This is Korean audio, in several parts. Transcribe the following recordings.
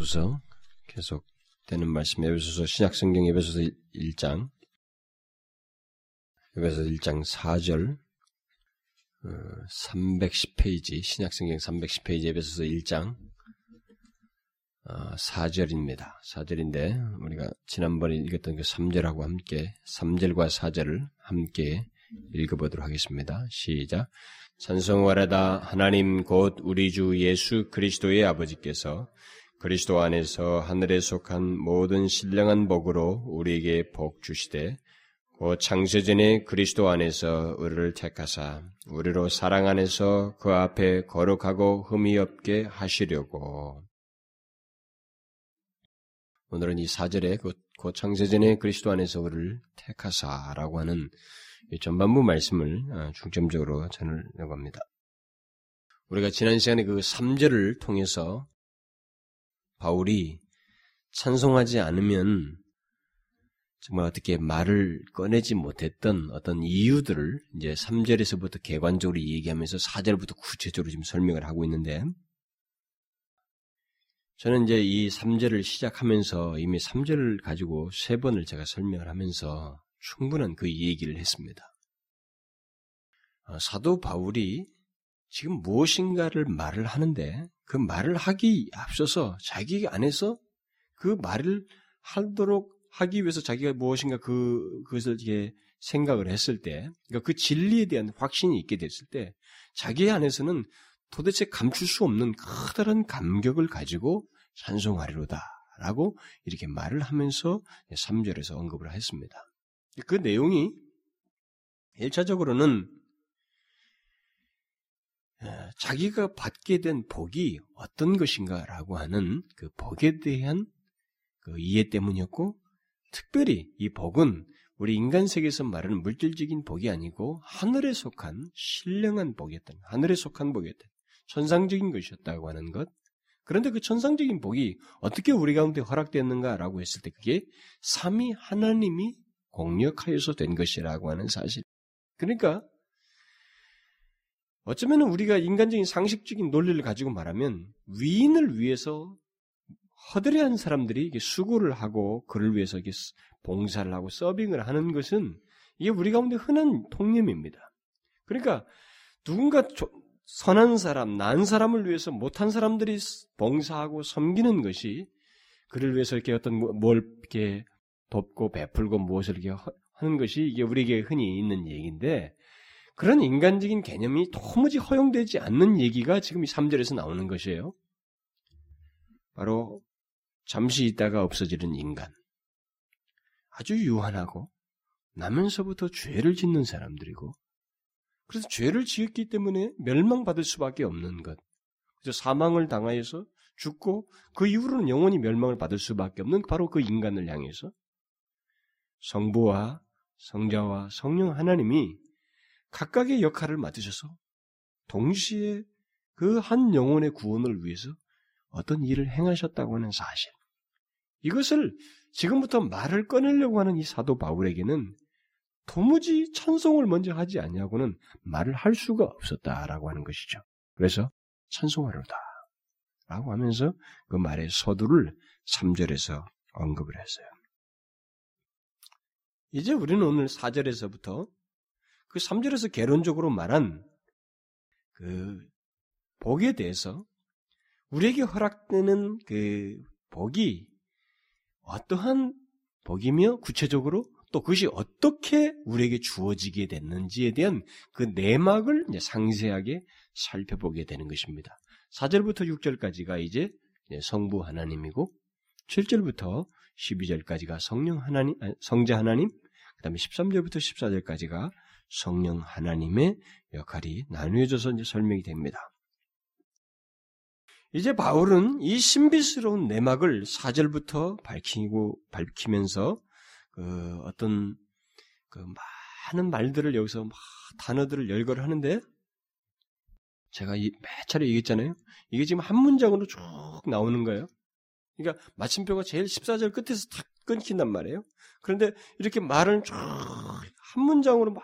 에베소서 계속 되는 말씀 에베소서 신약 성경 에베소서 1장 에베소서 1장 4절 310페이지 어, 신약 성경 310페이지 에베소서 1장 4절입니다. 어, 4절인데 우리가 지난번에 읽었던 그 3절하고 함께 3절과 4절을 함께 읽어보도록 하겠습니다. 시작. 찬송하라다 하나님 곧 우리 주 예수 그리스도의 아버지께서 그리스도 안에서 하늘에 속한 모든 신령한 복으로 우리에게 복 주시되 곧 창세전에 그리스도 안에서 우리를 택하사 우리로 사랑 안에서 그 앞에 거룩하고 흠이 없게 하시려고 오늘은 이 사절에 그, 그 창세전에 그리스도 안에서 우리를 택하사라고 하는 전반부 말씀을 어, 중점적으로 전하려고 합니다. 우리가 지난 시간에 그 3절을 통해서 바울이 찬송하지 않으면 정말 어떻게 말을 꺼내지 못했던 어떤 이유들을 이제 3절에서부터 개관적으로 얘기하면서 4절부터 구체적으로 지금 설명을 하고 있는데 저는 이제 이 3절을 시작하면서 이미 3절을 가지고 세 번을 제가 설명을 하면서 충분한 그 얘기를 했습니다. 어, 사도 바울이 지금 무엇인가를 말을 하는데 그 말을 하기 앞서서 자기 안에서 그 말을 하도록 하기 위해서 자기가 무엇인가 그, 그것을 이게 생각을 했을 때, 그러니까 그 진리에 대한 확신이 있게 됐을 때, 자기 안에서는 도대체 감출 수 없는 커다란 감격을 가지고 찬송하리로다. 라고 이렇게 말을 하면서 3절에서 언급을 했습니다. 그 내용이 1차적으로는 자기가 받게 된 복이 어떤 것인가라고 하는 그 복에 대한 그 이해 때문이었고, 특별히 이 복은 우리 인간 세계에서 말하는 물질적인 복이 아니고 하늘에 속한 신령한 복이었다. 하늘에 속한 복이었다. 천상적인 것이었다고 하는 것. 그런데 그 천상적인 복이 어떻게 우리 가운데 허락되었는가라고 했을 때 그게 삼위 하나님이 공력하여서 된 것이라고 하는 사실. 그러니까 어쩌면 우리가 인간적인 상식적인 논리를 가지고 말하면 위인을 위해서 허드레한 사람들이 수고를 하고 그를 위해서 봉사를 하고 서빙을 하는 것은 이게 우리 가운데 흔한 통념입니다. 그러니까 누군가 선한 사람, 난 사람을 위해서 못한 사람들이 봉사하고 섬기는 것이 그를 위해서 이렇게 어떤 뭐, 뭘 이렇게 돕고 베풀고 무엇을 이렇게 하는 것이 이게 우리에게 흔히 있는 얘기인데 그런 인간적인 개념이 도무지 허용되지 않는 얘기가 지금 이 3절에서 나오는 것이에요. 바로 잠시 있다가 없어지는 인간. 아주 유한하고 나면서부터 죄를 짓는 사람들이고 그래서 죄를 지었기 때문에 멸망받을 수밖에 없는 것. 그래서 사망을 당하여서 죽고 그 이후로는 영원히 멸망을 받을 수밖에 없는 바로 그 인간을 향해서 성부와 성자와 성령 하나님이 각각의 역할을 맡으셔서 동시에 그 한 영혼의 구원을 위해서 어떤 일을 행하셨다고 하는 사실. 이것을 지금부터 말을 꺼내려고 하는 이 사도 바울에게는 도무지 찬송을 먼저 하지 않냐고는 말을 할 수가 없었다라고 하는 것이죠. 그래서 찬송하려다 라고 하면서 그 말의 서두를 3절에서 언급을 했어요. 이제 우리는 오늘 4절에서부터 그 3절에서 개론적으로 말한 그 복에 대해서 우리에게 허락되는 그 복이 어떠한 복이며 구체적으로 또 그것이 어떻게 우리에게 주어지게 됐는지에 대한 그 내막을 상세하게 살펴보게 되는 것입니다. 4절부터 6절까지가 이제 성부 하나님이고 7절부터 12절까지가 성령 하나님, 성자 하나님, 그 다음에 13절부터 14절까지가 성령 하나님의 역할이 나누어져서 이제 설명이 됩니다. 이제 바울은 이 신비스러운 내막을 4절부터 밝히고, 밝히면서 그 어떤 그 많은 말들을 여기서 막 단어들을 열거를 하는데 제가 이 몇 차례 얘기했잖아요. 이게 지금 한 문장으로 쭉 나오는 거예요. 그러니까 마침표가 제일 14절 끝에서 탁 끊긴단 말이에요. 그런데 이렇게 말을 쭉 한 문장으로 막,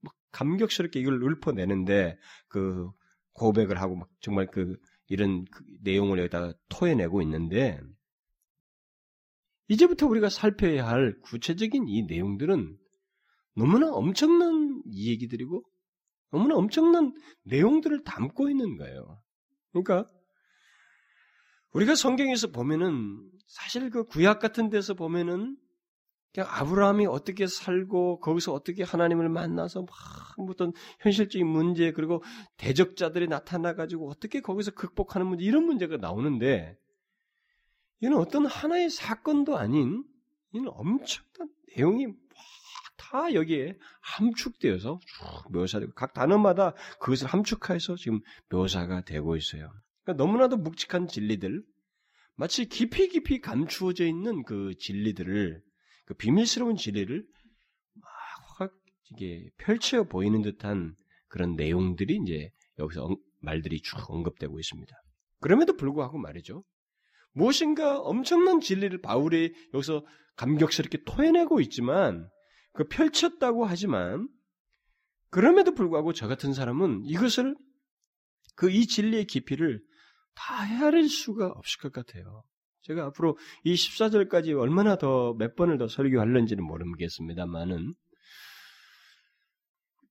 막 감격스럽게 이걸 읊어내는데 그 고백을 하고 막 정말 그 이런 그 내용을 여기다가 토해내고 있는데 이제부터 우리가 살펴야 할 구체적인 이 내용들은 너무나 엄청난 이 얘기들이고 너무나 엄청난 내용들을 담고 있는 거예요. 그러니까 우리가 성경에서 보면은 사실 그 구약 같은 데서 보면은 그냥 아브라함이 어떻게 살고 거기서 어떻게 하나님을 만나서 막 어떤 현실적인 문제 그리고 대적자들이 나타나 가지고 어떻게 거기서 극복하는 문제 이런 문제가 나오는데 이는 어떤 하나의 사건도 아닌 이는 엄청난 내용이 다 여기에 함축되어서 쭉 묘사되고 각 단어마다 그것을 함축해서 지금 묘사가 되고 있어요. 그러니까 너무나도 묵직한 진리들, 마치 깊이 깊이 감추어져 있는 그 진리들을 그 비밀스러운 진리를 막 이게 펼쳐 보이는 듯한 그런 내용들이 이제 여기서 말들이 쭉 언급되고 있습니다. 그럼에도 불구하고 말이죠. 무엇인가 엄청난 진리를 바울이 여기서 감격스럽게 토해내고 있지만 그 펼쳤다고 하지만 그럼에도 불구하고 저 같은 사람은 이것을 그 이 진리의 깊이를 다 헤아릴 수가 없을 것 같아요. 제가 앞으로 이 14절까지 얼마나 더 몇 번을 더 설교할는지는 모르겠습니다만은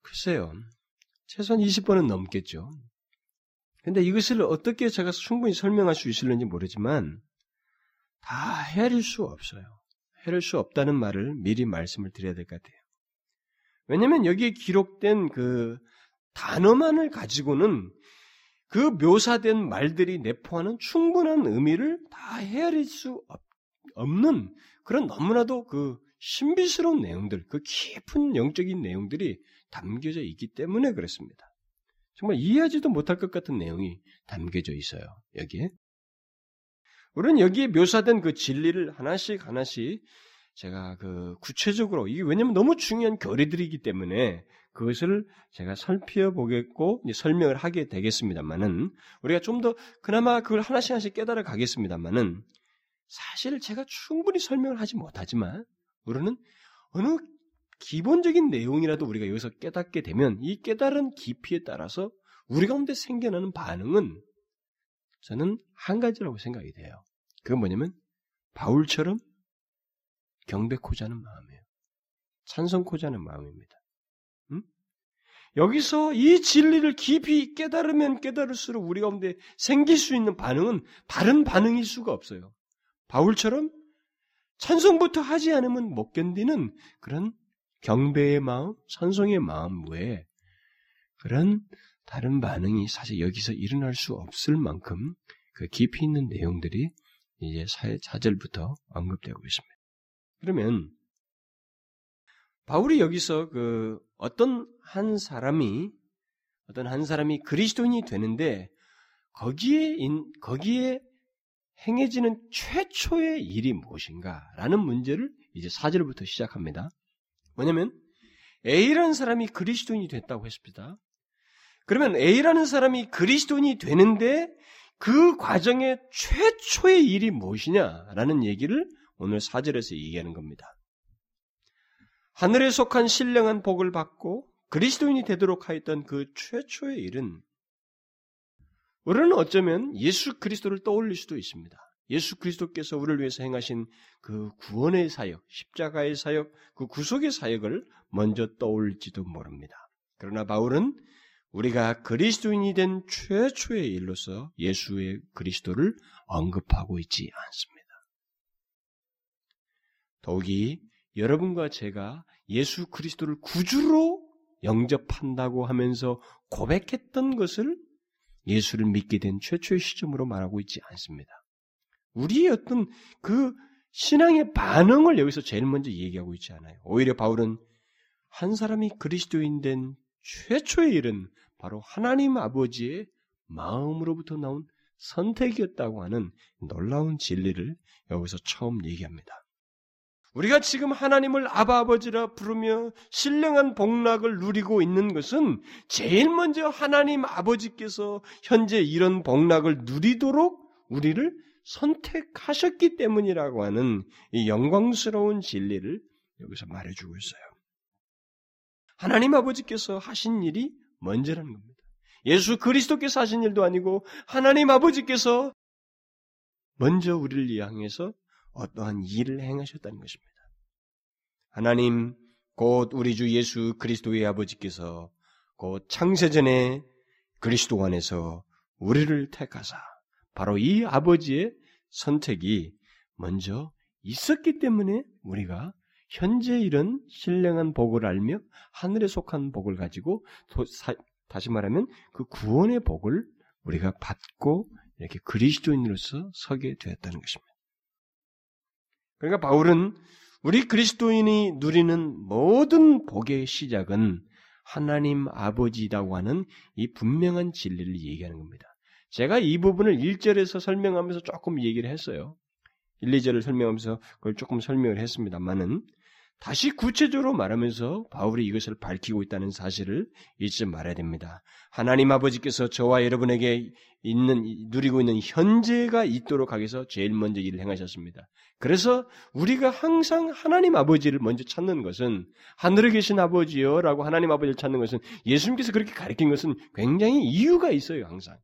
글쎄요. 최소한 20번은 넘겠죠. 근데 이것을 어떻게 제가 충분히 설명할 수 있을는지 모르지만 다 헤아릴 수 없어요. 헤아릴 수 없다는 말을 미리 말씀을 드려야 될 것 같아요. 왜냐하면 여기에 기록된 그 단어만을 가지고는 그 묘사된 말들이 내포하는 충분한 의미를 다 헤아릴 수 없는 그런 너무나도 그 신비스러운 내용들, 그 깊은 영적인 내용들이 담겨져 있기 때문에 그렇습니다. 정말 이해하지도 못할 것 같은 내용이 담겨져 있어요. 여기에. 우리는 여기에 묘사된 그 진리를 하나씩 하나씩 제가 그 구체적으로 이게 왜냐면 너무 중요한 결의들이기 때문에 그것을 제가 살펴보겠고 설명을 하게 되겠습니다만은 우리가 좀 더 그나마 그걸 하나씩 하나씩 깨달아 가겠습니다만은 사실 제가 충분히 설명을 하지 못하지만 우리는 어느 기본적인 내용이라도 우리가 여기서 깨닫게 되면 이 깨달은 깊이에 따라서 우리 가운데 생겨나는 반응은 저는 한 가지라고 생각이 돼요. 그건 뭐냐면 바울처럼 경배코자 하는 마음이에요. 찬성코자 하는 마음입니다. 음? 여기서 이 진리를 깊이 깨달으면 깨달을수록 우리 가운데 생길 수 있는 반응은 다른 반응일 수가 없어요. 바울처럼 찬송부터 하지 않으면 못 견디는 그런 경배의 마음, 찬송의 마음 외에 그런 다른 반응이 사실 여기서 일어날 수 없을 만큼 그 깊이 있는 내용들이 이제 사절부터 언급되고 있습니다. 그러면 바울이 여기서 그 어떤 한 사람이 어떤 한 사람이 그리스도인이 되는데 거기에 인, 거기에 행해지는 최초의 일이 무엇인가라는 문제를 이제 사절부터 시작합니다. 뭐냐면 A라는 사람이 그리스도인이 됐다고 했습니다. 그러면 A라는 사람이 그리스도인이 되는데 그 과정의 최초의 일이 무엇이냐라는 얘기를 오늘 사절에서 얘기하는 겁니다. 하늘에 속한 신령한 복을 받고 그리스도인이 되도록 하였던 그 최초의 일은 우리는 어쩌면 예수 그리스도를 떠올릴 수도 있습니다. 예수 그리스도께서 우리를 위해서 행하신 그 구원의 사역, 십자가의 사역, 그 구속의 사역을 먼저 떠올릴지도 모릅니다. 그러나 바울은 우리가 그리스도인이 된 최초의 일로서 예수의 그리스도를 언급하고 있지 않습니다. 더욱이 여러분과 제가 예수 그리스도를 구주로 영접한다고 하면서 고백했던 것을 예수를 믿게 된 최초의 시점으로 말하고 있지 않습니다. 우리의 어떤 그 신앙의 반응을 여기서 제일 먼저 얘기하고 있지 않아요. 오히려 바울은 한 사람이 그리스도인 된 최초의 일은 바로 하나님 아버지의 마음으로부터 나온 선택이었다고 하는 놀라운 진리를 여기서 처음 얘기합니다. 우리가 지금 하나님을 아바 아버지라 부르며 신령한 복락을 누리고 있는 것은 제일 먼저 하나님 아버지께서 현재 이런 복락을 누리도록 우리를 선택하셨기 때문이라고 하는 이 영광스러운 진리를 여기서 말해주고 있어요. 하나님 아버지께서 하신 일이 먼저라는 겁니다. 예수 그리스도께서 하신 일도 아니고 하나님 아버지께서 먼저 우리를 향해서 어떠한 일을 행하셨다는 것입니다. 하나님 곧 우리 주 예수 그리스도의 아버지께서 곧 창세전에 그리스도 안에서 우리를 택하사 바로 이 아버지의 선택이 먼저 있었기 때문에 우리가 현재 이런 신령한 복을 알며 하늘에 속한 복을 가지고 다시 말하면 그 구원의 복을 우리가 받고 이렇게 그리스도인으로서 서게 되었다는 것입니다. 그러니까 바울은 우리 그리스도인이 누리는 모든 복의 시작은 하나님 아버지라고 하는 이 분명한 진리를 얘기하는 겁니다. 제가 이 부분을 1절에서 설명하면서 조금 얘기를 했어요. 1, 2절을 설명하면서 그걸 조금 설명을 했습니다만은 다시 구체적으로 말하면서 바울이 이것을 밝히고 있다는 사실을 잊지 말아야 됩니다. 하나님 아버지께서 저와 여러분에게 있는 누리고 있는 현재가 있도록 하기 위해서 제일 먼저 일을 행하셨습니다. 그래서 우리가 항상 하나님 아버지를 먼저 찾는 것은 하늘에 계신 아버지요라고 하나님 아버지를 찾는 것은 예수님께서 그렇게 가르친 것은 굉장히 이유가 있어요, 항상.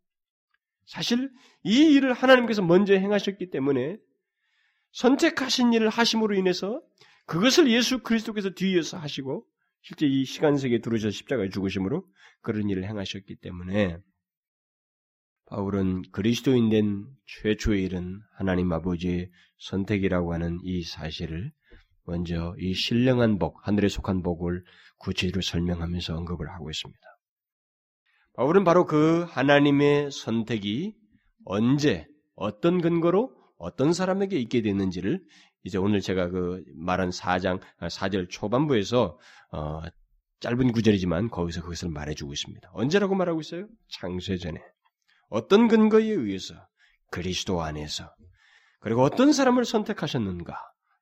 사실 이 일을 하나님께서 먼저 행하셨기 때문에 선택하신 일을 하심으로 인해서 그것을 예수 그리스도께서 뒤에서 하시고 실제 이 시간 세계에 들어오셔서 십자가에 죽으심으로 그런 일을 행하셨기 때문에 바울은 그리스도인 된 최초의 일은 하나님 아버지의 선택이라고 하는 이 사실을 먼저 이 신령한 복, 하늘에 속한 복을 구체적으로 설명하면서 언급을 하고 있습니다. 바울은 바로 그 하나님의 선택이 언제, 어떤 근거로 어떤 사람에게 있게 됐는지를 이제 오늘 제가 그 말한 4장, 4절 초반부에서 어, 짧은 구절이지만 거기서 그것을 말해주고 있습니다. 언제라고 말하고 있어요? 창세 전에. 어떤 근거에 의해서 그리스도 안에서 그리고 어떤 사람을 선택하셨는가?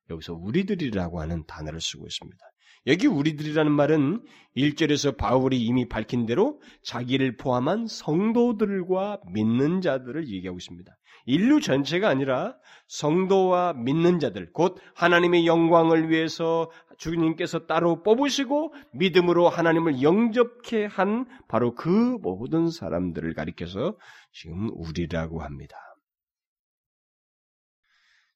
여기서 우리들이라고 하는 단어를 쓰고 있습니다. 여기 우리들이라는 말은 1절에서 바울이 이미 밝힌 대로 자기를 포함한 성도들과 믿는 자들을 얘기하고 있습니다. 인류 전체가 아니라 성도와 믿는 자들, 곧 하나님의 영광을 위해서 주님께서 따로 뽑으시고 믿음으로 하나님을 영접케 한 바로 그 모든 사람들을 가리켜서 지금 우리라고 합니다.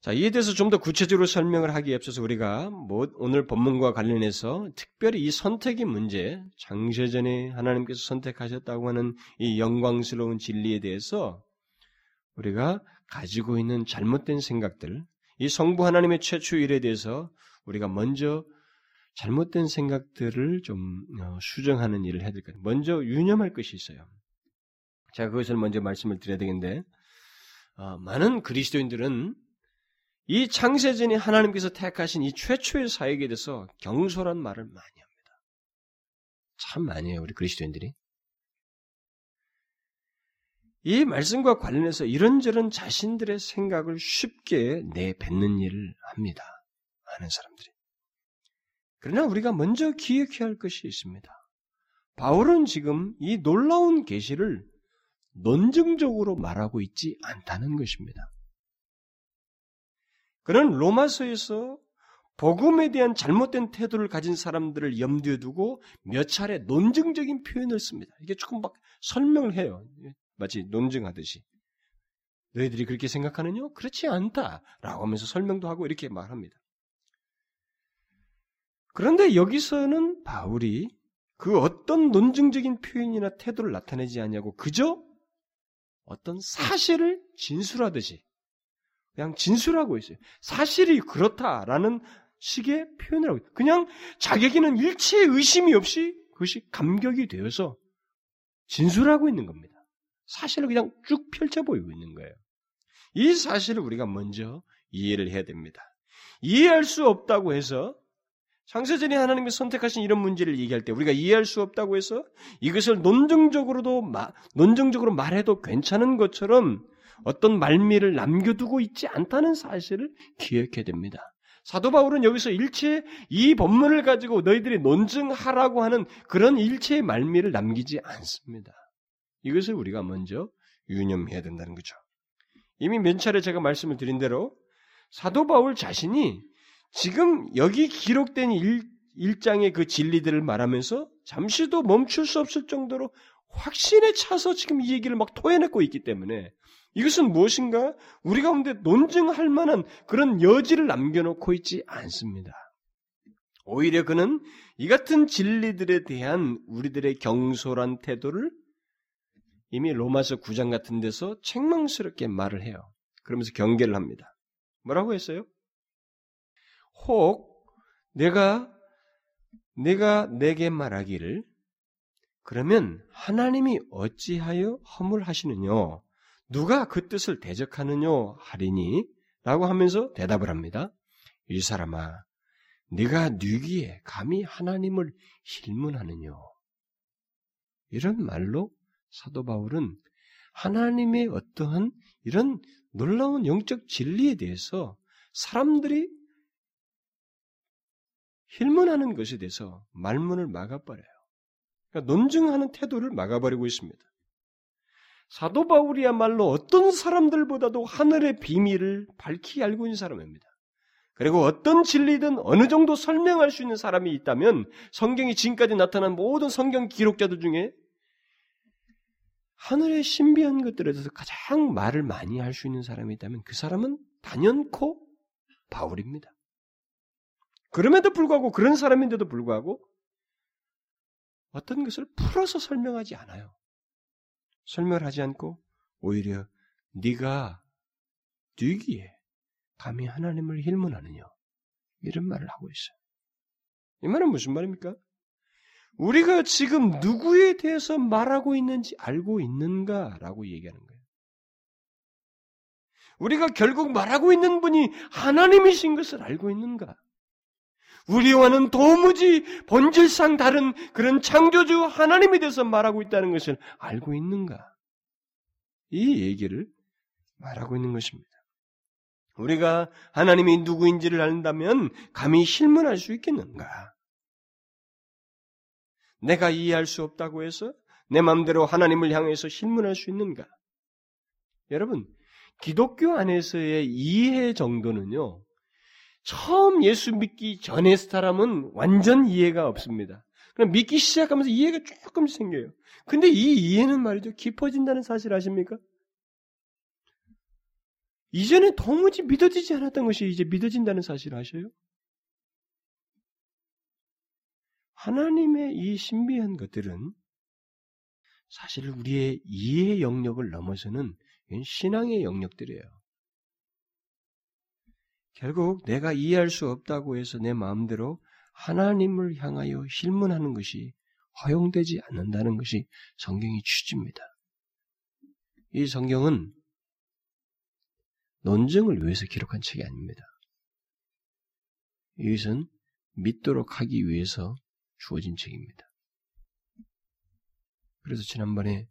자, 이에 대해서 좀 더 구체적으로 설명을 하기에 앞서서 우리가 뭐 오늘 본문과 관련해서 특별히 이 선택의 문제, 장세전에 하나님께서 선택하셨다고 하는 이 영광스러운 진리에 대해서 우리가 가지고 있는 잘못된 생각들, 이 성부 하나님의 최초 일에 대해서 우리가 먼저 잘못된 생각들을 좀 어, 수정하는 일을 해야 될것 같아요. 먼저 유념할 것이 있어요. 제가 그것을 먼저 말씀을 드려야 되겠는데, 어, 많은 그리스도인들은 이 창세전이 하나님께서 택하신 이 최초의 사역에 대해서 경솔한 말을 많이 합니다. 참 많이 해요, 우리 그리스도인들이. 이 말씀과 관련해서 이런저런 자신들의 생각을 쉽게 내뱉는 일을 합니다. 많은 사람들이. 그러나 우리가 먼저 기억해야 할 것이 있습니다. 바울은 지금 이 놀라운 계시를 논증적으로 말하고 있지 않다는 것입니다. 그는 로마서에서 복음에 대한 잘못된 태도를 가진 사람들을 염두에 두고 몇 차례 논증적인 표현을 씁니다. 이게 조금 막 설명을 해요. 마치 논증하듯이. 너희들이 그렇게 생각하느냐? 그렇지 않다. 라고 하면서 설명도 하고 이렇게 말합니다. 그런데 여기서는 바울이 그 어떤 논증적인 표현이나 태도를 나타내지 않냐고 그저 어떤 사실을 진술하듯이 그냥 진술하고 있어요. 사실이 그렇다라는 식의 있어요. 그냥 자기에게는 일체의 의심이 없이 그것이 감격이 되어서 진술하고 있는 겁니다. 사실을 그냥 쭉 펼쳐 보이고 있는 거예요. 이 사실을 우리가 먼저 이해를 해야 됩니다. 이해할 수 없다고 해서 창세전에 하나님이 선택하신 이런 문제를 얘기할 때 우리가 이해할 수 없다고 해서 이것을 논증적으로도 논증적으로 말해도 괜찮은 것처럼 어떤 말미를 남겨두고 있지 않다는 사실을 기억해야 됩니다. 사도 바울은 여기서 일체 이 본문을 가지고 너희들이 논증하라고 하는 그런 일체의 말미를 남기지 않습니다. 이것을 우리가 먼저 유념해야 된다는 거죠. 이미 몇 차례 제가 말씀을 드린 대로 사도 바울 자신이 지금 여기 기록된 일, 일장의 그 진리들을 말하면서 잠시도 멈출 수 없을 정도로 확신에 차서 지금 이 얘기를 막 토해내고 있기 때문에 이것은 무엇인가? 우리 가운데 논증할 만한 그런 여지를 남겨놓고 있지 않습니다. 오히려 그는 이 같은 진리들에 대한 우리들의 경솔한 태도를 이미 로마서 9장 같은 데서 책망스럽게 말을 해요. 그러면서 경계를 합니다. 뭐라고 했어요? 혹 내가 내가 내게 말하기를 그러면 하나님이 어찌하여 허물하시느뇨? 누가 그 뜻을 대적하느뇨 하리니? 라고 하면서 대답을 합니다. 이 사람아, 네가 뉘기에 감히 하나님을 힐문하느뇨? 이런 말로 사도 바울은 하나님의 어떠한 이런 놀라운 영적 진리에 대해서 사람들이 힐문하는 것에 대해서 말문을 막아버려요. 그러니까 논증하는 태도를 막아버리고 있습니다. 사도 바울이야말로 어떤 사람들보다도 하늘의 비밀을 밝히 알고 있는 사람입니다. 그리고 어떤 진리든 어느 정도 설명할 수 있는 사람이 있다면 성경이 지금까지 나타난 모든 성경 기록자들 중에 하늘의 신비한 것들에 대해서 가장 말을 많이 할 수 있는 사람이 있다면 그 사람은 단연코 바울입니다. 그럼에도 불구하고 그런 사람인데도 불구하고 어떤 것을 풀어서 설명하지 않아요. 설명을 하지 않고 오히려 네가 뒤기에 감히 하나님을 힐문하느냐 이런 말을 하고 있어요. 이 말은 무슨 말입니까? 우리가 지금 누구에 대해서 말하고 있는지 알고 있는가라고 얘기하는 거예요. 우리가 결국 말하고 있는 분이 하나님이신 것을 알고 있는가? 우리와는 도무지 본질상 다른 그런 창조주 하나님에 대해서 말하고 있다는 것을 알고 있는가? 이 얘기를 말하고 있는 것입니다. 우리가 하나님이 누구인지를 안다면 감히 실문할 수 있겠는가? 내가 이해할 수 없다고 해서 내 마음대로 하나님을 향해서 실문할 수 있는가? 여러분, 기독교 안에서의 이해 정도는요, 처음 예수 믿기 전의 사람은 완전 이해가 없습니다. 그럼 믿기 시작하면서 이해가 조금 생겨요. 근데 이 이해는 말이죠. 깊어진다는 사실 아십니까? 이전에 도무지 믿어지지 않았던 것이 이제 믿어진다는 사실 아셔요? 하나님의 이 신비한 것들은 사실 우리의 이해 영역을 넘어서는 신앙의 영역들이에요. 결국 내가 이해할 수 없다고 해서 내 마음대로 하나님을 향하여 실문하는 것이 허용되지 않는다는 것이 성경의 취지입니다. 이 성경은 논증을 위해서 기록한 책이 아닙니다. 이것은 믿도록 하기 위해서 주어진 책입니다. 그래서 지난번에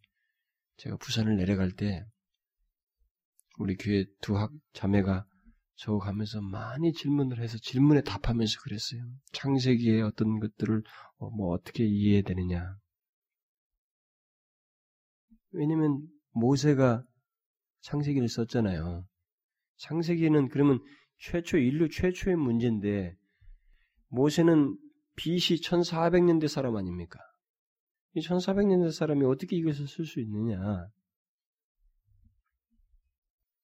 제가 부산을 내려갈 때 우리 교회 두 학 자매가 저 가면서 많이 질문을 해서 질문에 답하면서 그랬어요. 창세기의 어떤 것들을 어, 뭐 어떻게 이해해야 되느냐. 왜냐면 모세가 창세기를 썼잖아요. 창세기는 그러면 최초 인류 최초의 문제인데 모세는 BC 1400년대 사람 아닙니까? 이 1400년대 사람이 어떻게 이것을 쓸 수 있느냐?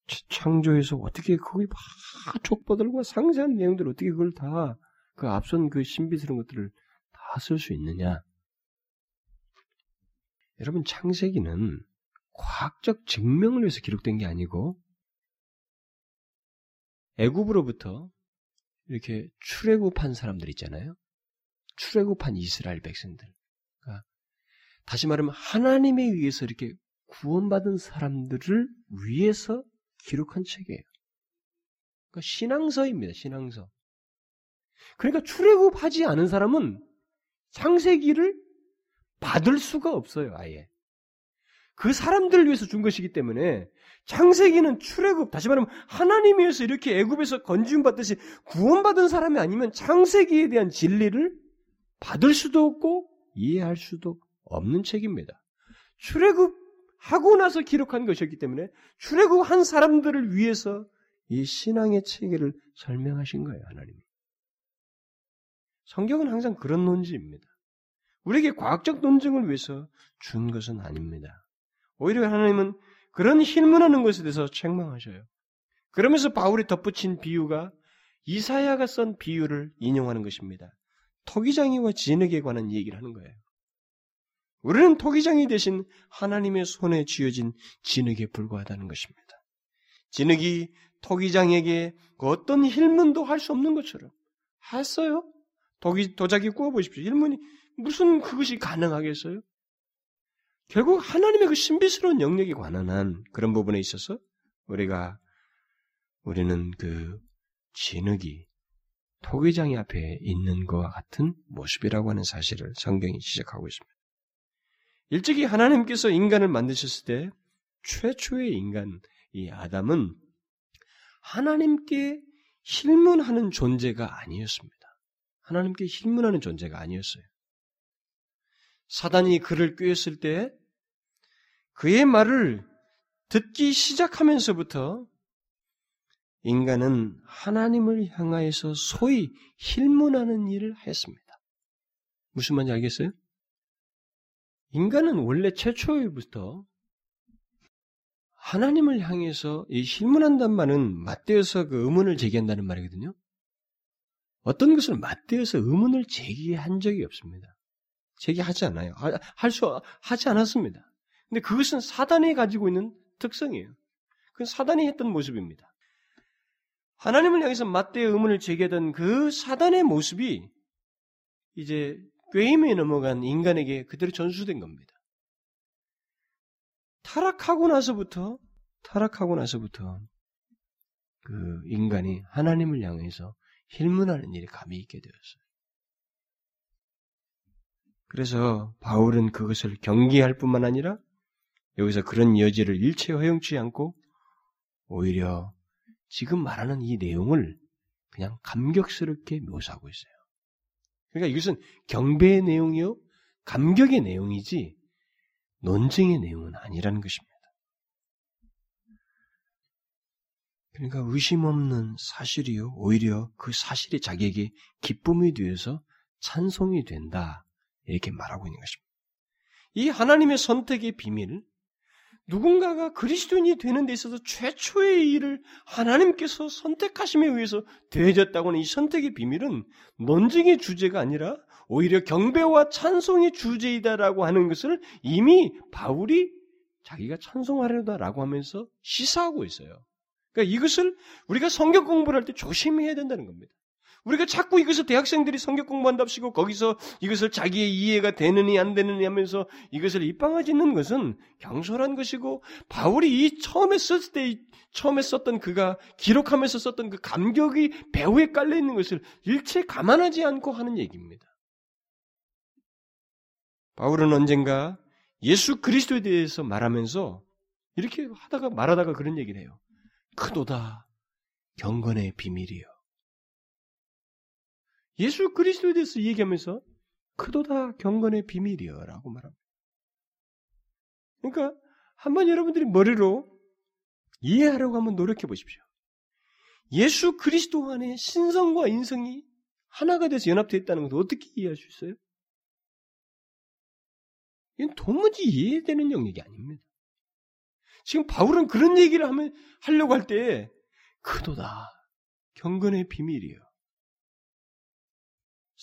창조에서 어떻게 거기 막 족보들과 상세한 내용들 어떻게 그걸 다 그 앞선 그 신비스러운 것들을 다 쓸 수 있느냐? 여러분 창세기는 과학적 증명을 위해서 기록된 게 아니고 애굽으로부터 이렇게 출애굽한 사람들 있잖아요. 출애굽한 이스라엘 백성들. 그러니까 다시 말하면 하나님에 의해서 이렇게 구원받은 사람들을 위해서 기록한 책이에요. 그러니까 신앙서입니다. 신앙서. 그러니까 출애굽하지 않은 사람은 창세기를 받을 수가 없어요. 아예. 그 사람들을 위해서 준 것이기 때문에 창세기는 출애굽 다시 말하면 하나님이어서 이렇게 애굽에서 건지움 받듯이 구원받은 사람이 아니면 창세기에 대한 진리를 받을 수도 없고 이해할 수도 없는 책입니다. 출애굽 하고 나서 기록한 것이었기 때문에 출애굽 한 사람들을 위해서 이 신앙의 체계를 설명하신 거예요, 하나님이. 성경은 항상 그런 논지입니다. 우리에게 과학적 논증을 위해서 준 것은 아닙니다. 오히려 하나님은 그런 힐문하는 것에 대해서 책망하셔요. 그러면서 바울이 덧붙인 비유가 이사야가 쓴 비유를 인용하는 것입니다. 토기장이와 진흙에 관한 얘기를 하는 거예요. 우리는 토기장이 대신 하나님의 손에 쥐어진 진흙에 불과하다는 것입니다. 진흙이 토기장에게 그 어떤 힐문도 할 수 없는 것처럼 했어요. 도기, 도자기 구워보십시오. 힐문이 무슨 그것이 가능하겠어요? 결국 하나님의 그 신비스러운 영역에 관한 한 그런 부분에 있어서 우리가 우리는 그 진흙이 토기장이 앞에 있는 것과 같은 모습이라고 하는 사실을 성경이 지적하고 있습니다. 일찍이 하나님께서 인간을 만드셨을 때 최초의 인간, 이 아담은 하나님께 힐문하는 존재가 아니었습니다. 하나님께 힐문하는 존재가 아니었어요. 사단이 그를 꾀었을 때 그의 말을 듣기 시작하면서부터 인간은 하나님을 향하여서 소위 힐문하는 일을 했습니다. 무슨 말인지 알겠어요? 인간은 원래 최초부터 하나님을 향해서 이 힐문한단 말은 맞대어서 그 의문을 제기한다는 말이거든요. 어떤 것을 맞대어서 의문을 제기한 적이 없습니다. 제기하지 않아요. 할 수 하지 않았습니다. 근데 그것은 사단이 가지고 있는 특성이에요. 그건 사단이 했던 모습입니다. 하나님을 향해서 맞대어 의문을 제기하던 그 사단의 모습이 이제 꾀임에 넘어간 인간에게 그대로 전수된 겁니다. 타락하고 나서부터 타락하고 나서부터 그 인간이 하나님을 향해서 힐문하는 일이 감이 있게 되었어요. 그래서 바울은 그것을 경계할 뿐만 아니라 여기서 그런 여지를 일체 허용치 않고 오히려 지금 말하는 이 내용을 그냥 감격스럽게 묘사하고 있어요. 그러니까 이것은 경배의 내용이요, 감격의 내용이지 논쟁의 내용은 아니라는 것입니다. 그러니까 의심 없는 사실이요, 오히려 그 사실이 자기에게 기쁨이 되어서 찬송이 된다. 이렇게 말하고 있는 것입니다. 이 하나님의 선택의 비밀, 누군가가 그리스도인이 되는 데 있어서 최초의 일을 하나님께서 선택하심에 의해서 되어졌다고 하는 이 선택의 비밀은 논쟁의 주제가 아니라 오히려 경배와 찬송의 주제이다라고 하는 것을 이미 바울이 자기가 찬송하려다라고 하면서 시사하고 있어요. 그러니까 이것을 우리가 성경 공부를 할 때 조심해야 된다는 겁니다. 우리가 자꾸 이것을 대학생들이 성경 공부한답시고 거기서 이것을 자기의 이해가 되느니 안 되느니 하면서 이것을 입방아짓는 것은 경솔한 것이고 바울이 이 처음에 썼을 때 처음에 썼던 그가 기록하면서 썼던 그 감격이 배후에 깔려 있는 것을 일체 감안하지 않고 하는 얘기입니다. 바울은 언젠가 예수 그리스도에 대해서 말하면서 이렇게 하다가 말하다가 그런 얘기를 해요. 크도다 경건의 비밀이요. 예수 그리스도에 대해서 얘기하면서 크도다 경건의 비밀이여라고 말합니다. 그러니까 한번 여러분들이 머리로 이해하려고 한번 노력해 보십시오. 예수 그리스도 안에 신성과 인성이 하나가 돼서 연합되어 있다는 것을 어떻게 이해할 수 있어요? 이건 도무지 이해되는 영역이 아닙니다. 지금 바울은 그런 얘기를 하면 하려고 할 때 크도다 경건의 비밀이요.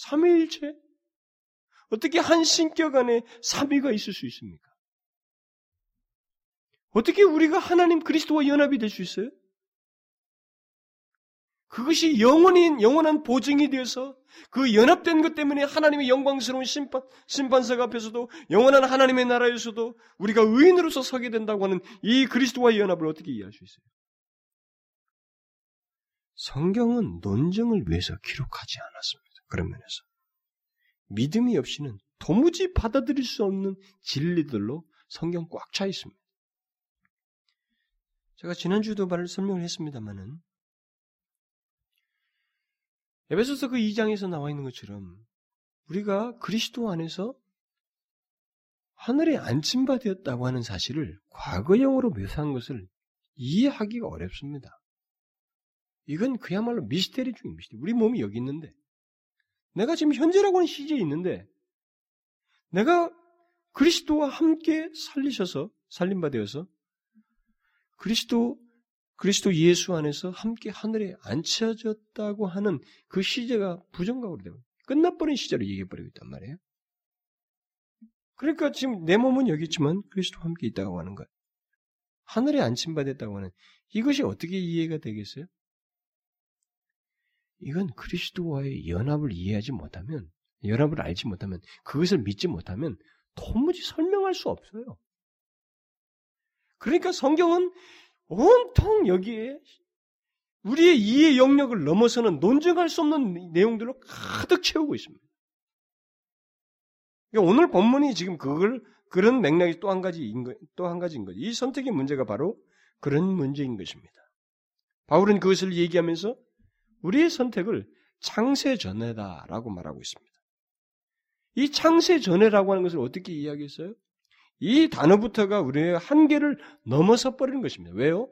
삼위일체? 어떻게 한 신격 안에 삼위가 있을 수 있습니까? 어떻게 우리가 하나님 그리스도와 연합이 될 수 있어요? 그것이 영원인, 영원한 보증이 되어서 그 연합된 것 때문에 하나님의 영광스러운 심판, 심판석 앞에서도 영원한 하나님의 나라에서도 우리가 의인으로서 서게 된다고 하는 이 그리스도와의 연합을 어떻게 이해할 수 있어요? 성경은 논쟁을 위해서 기록하지 않았습니다. 그런 면에서. 믿음이 없이는 도무지 받아들일 수 없는 진리들로 성경 꽉 차 있습니다. 제가 지난주도 말을 설명을 했습니다만은 에베소서 그 2장에서 나와 있는 것처럼 우리가 그리스도 안에서 하늘에 안침바 되었다고 하는 사실을 과거형으로 묘사한 것을 이해하기가 어렵습니다. 이건 그야말로 미스테리 중인 미스테리. 우리 몸이 여기 있는데 내가 지금 현재라고 하는 시제에 있는데 내가 그리스도와 함께 살리셔서 살림바 되어서 그리스도 그리스도 예수 안에서 함께 하늘에 앉혀졌다고 하는 그 시제가 부정각으로 되고 끝나버린 시제로 얘기해버리고 있단 말이에요. 그러니까 지금 내 몸은 여기 있지만 그리스도와 함께 있다고 하는 거예요. 하늘에 안침받았다고 하는 이것이 어떻게 이해가 되겠어요? 이건 그리스도와의 연합을 이해하지 못하면, 연합을 알지 못하면, 그것을 믿지 못하면 도무지 설명할 수 없어요. 그러니까 성경은 온통 여기에 우리의 이해 영역을 넘어서는 논증할 수 없는 내용들로 가득 채우고 있습니다. 그러니까 오늘 본문이 지금 그걸 그런 맥락이 또 한 가지인 거, 또한 가지인 거죠. 이 선택의 문제가 바로 그런 문제인 것입니다. 바울은 그것을 얘기하면서 우리의 선택을 창세 전에다라고 말하고 있습니다. 이 창세 전에라고 하는 것을 어떻게 이야기했어요? 이 단어부터가 우리의 한계를 넘어서 버리는 것입니다. 왜요?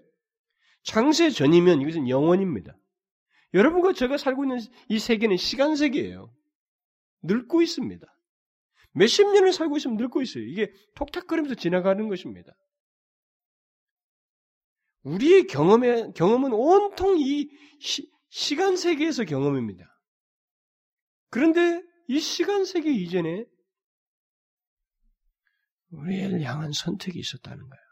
창세 전이면 이것은 영원입니다. 여러분과 제가 살고 있는 이 세계는 시간 세계예요. 늙고 있습니다. 몇십 년을 살고 있으면 늙고 있어요. 이게 톡탁거리면서 지나가는 것입니다. 우리의 경험의, 경험은 온통 이 시, 시간 세계에서 경험입니다. 그런데 이 시간 세계 이전에 우리를 향한 선택이 있었다는 거예요.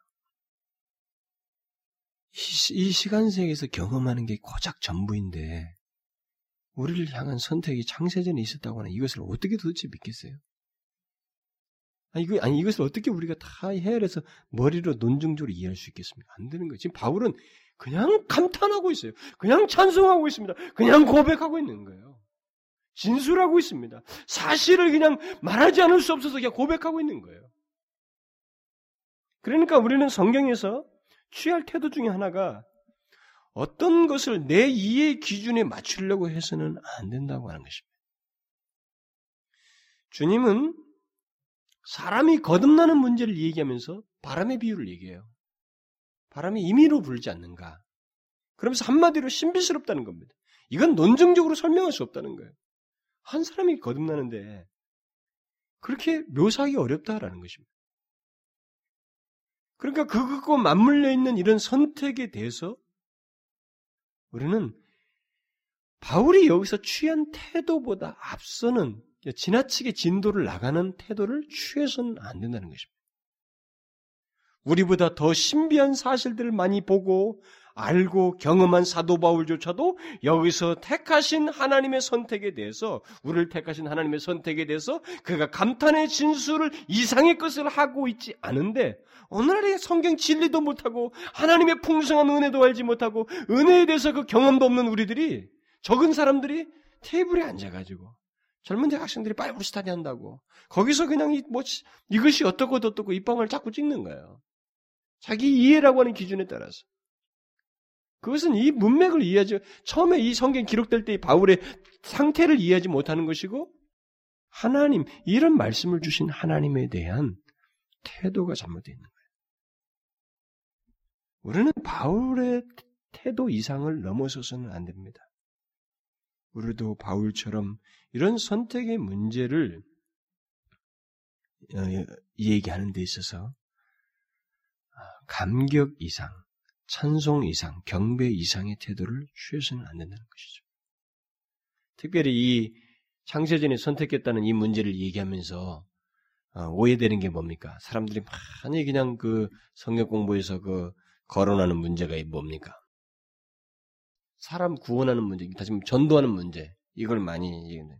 이, 이 시간 세계에서 경험하는 게 고작 전부인데 우리를 향한 선택이 창세전에 있었다고 하는 이것을 어떻게 도대체 믿겠어요? 아니, 이거, 아니, 이것을 어떻게 우리가 다 헤아려서 머리로 논증적으로 이해할 수 있겠습니까? 안 되는 거예요. 지금 바울은 그냥 감탄하고 있어요. 그냥 찬송하고 있습니다. 그냥 고백하고 있는 거예요. 진술하고 있습니다. 사실을 그냥 말하지 않을 수 없어서 그냥 고백하고 있는 거예요. 그러니까 우리는 성경에서 취할 태도 중에 하나가 어떤 것을 내 이해 기준에 맞추려고 해서는 안 된다고 하는 것입니다. 주님은 사람이 거듭나는 문제를 얘기하면서 바람의 비유를 얘기해요. 바람이 임의로 불지 않는가. 그러면서 한마디로 신비스럽다는 겁니다. 이건 논증적으로 설명할 수 없다는 거예요. 한 사람이 거듭나는데 그렇게 묘사하기 어렵다라는 것입니다. 그러니까 그것과 맞물려 있는 이런 선택에 대해서 우리는 바울이 여기서 취한 태도보다 앞서는 지나치게 진도를 나가는 태도를 취해서는 안 된다는 것입니다. 우리보다 더 신비한 사실들을 많이 보고 알고 경험한 사도 바울조차도 여기서 택하신 하나님의 선택에 대해서 우리를 택하신 하나님의 선택에 대해서 그가 감탄의 진술을 이상의 것을 하고 있지 않은데 오늘날의 성경 진리도 못하고 하나님의 풍성한 은혜도 알지 못하고 은혜에 대해서 그 경험도 없는 우리들이 적은 사람들이 테이블에 앉아가지고 젊은 대학생들이 바이블 스타디 한다고 거기서 그냥 이, 뭐 이것이 어떻고 어떻고 입방을 자꾸 찍는 거예요. 자기 이해라고 하는 기준에 따라서. 그것은 이 문맥을 이해하지, 처음에 이 성경 기록될 때 바울의 상태를 이해하지 못하는 것이고, 하나님, 이런 말씀을 주신 하나님에 대한 태도가 잘못되어 있는 거예요. 우리는 바울의 태도 이상을 넘어서서는 안 됩니다. 우리도 바울처럼 이런 선택의 문제를 어, 얘기하는 데 있어서 감격 이상, 찬송 이상, 경배 이상의 태도를 취해서는 안 된다는 것이죠. 특별히 이 창세전에 선택했다는 이 문제를 얘기하면서 어, 오해되는 게 뭡니까? 사람들이 많이 그냥 그 성경 공부에서 그 거론하는 문제가 뭡니까? 사람 구원하는 문제, 다시 말해 전도하는 문제 이걸 많이 얘기하는.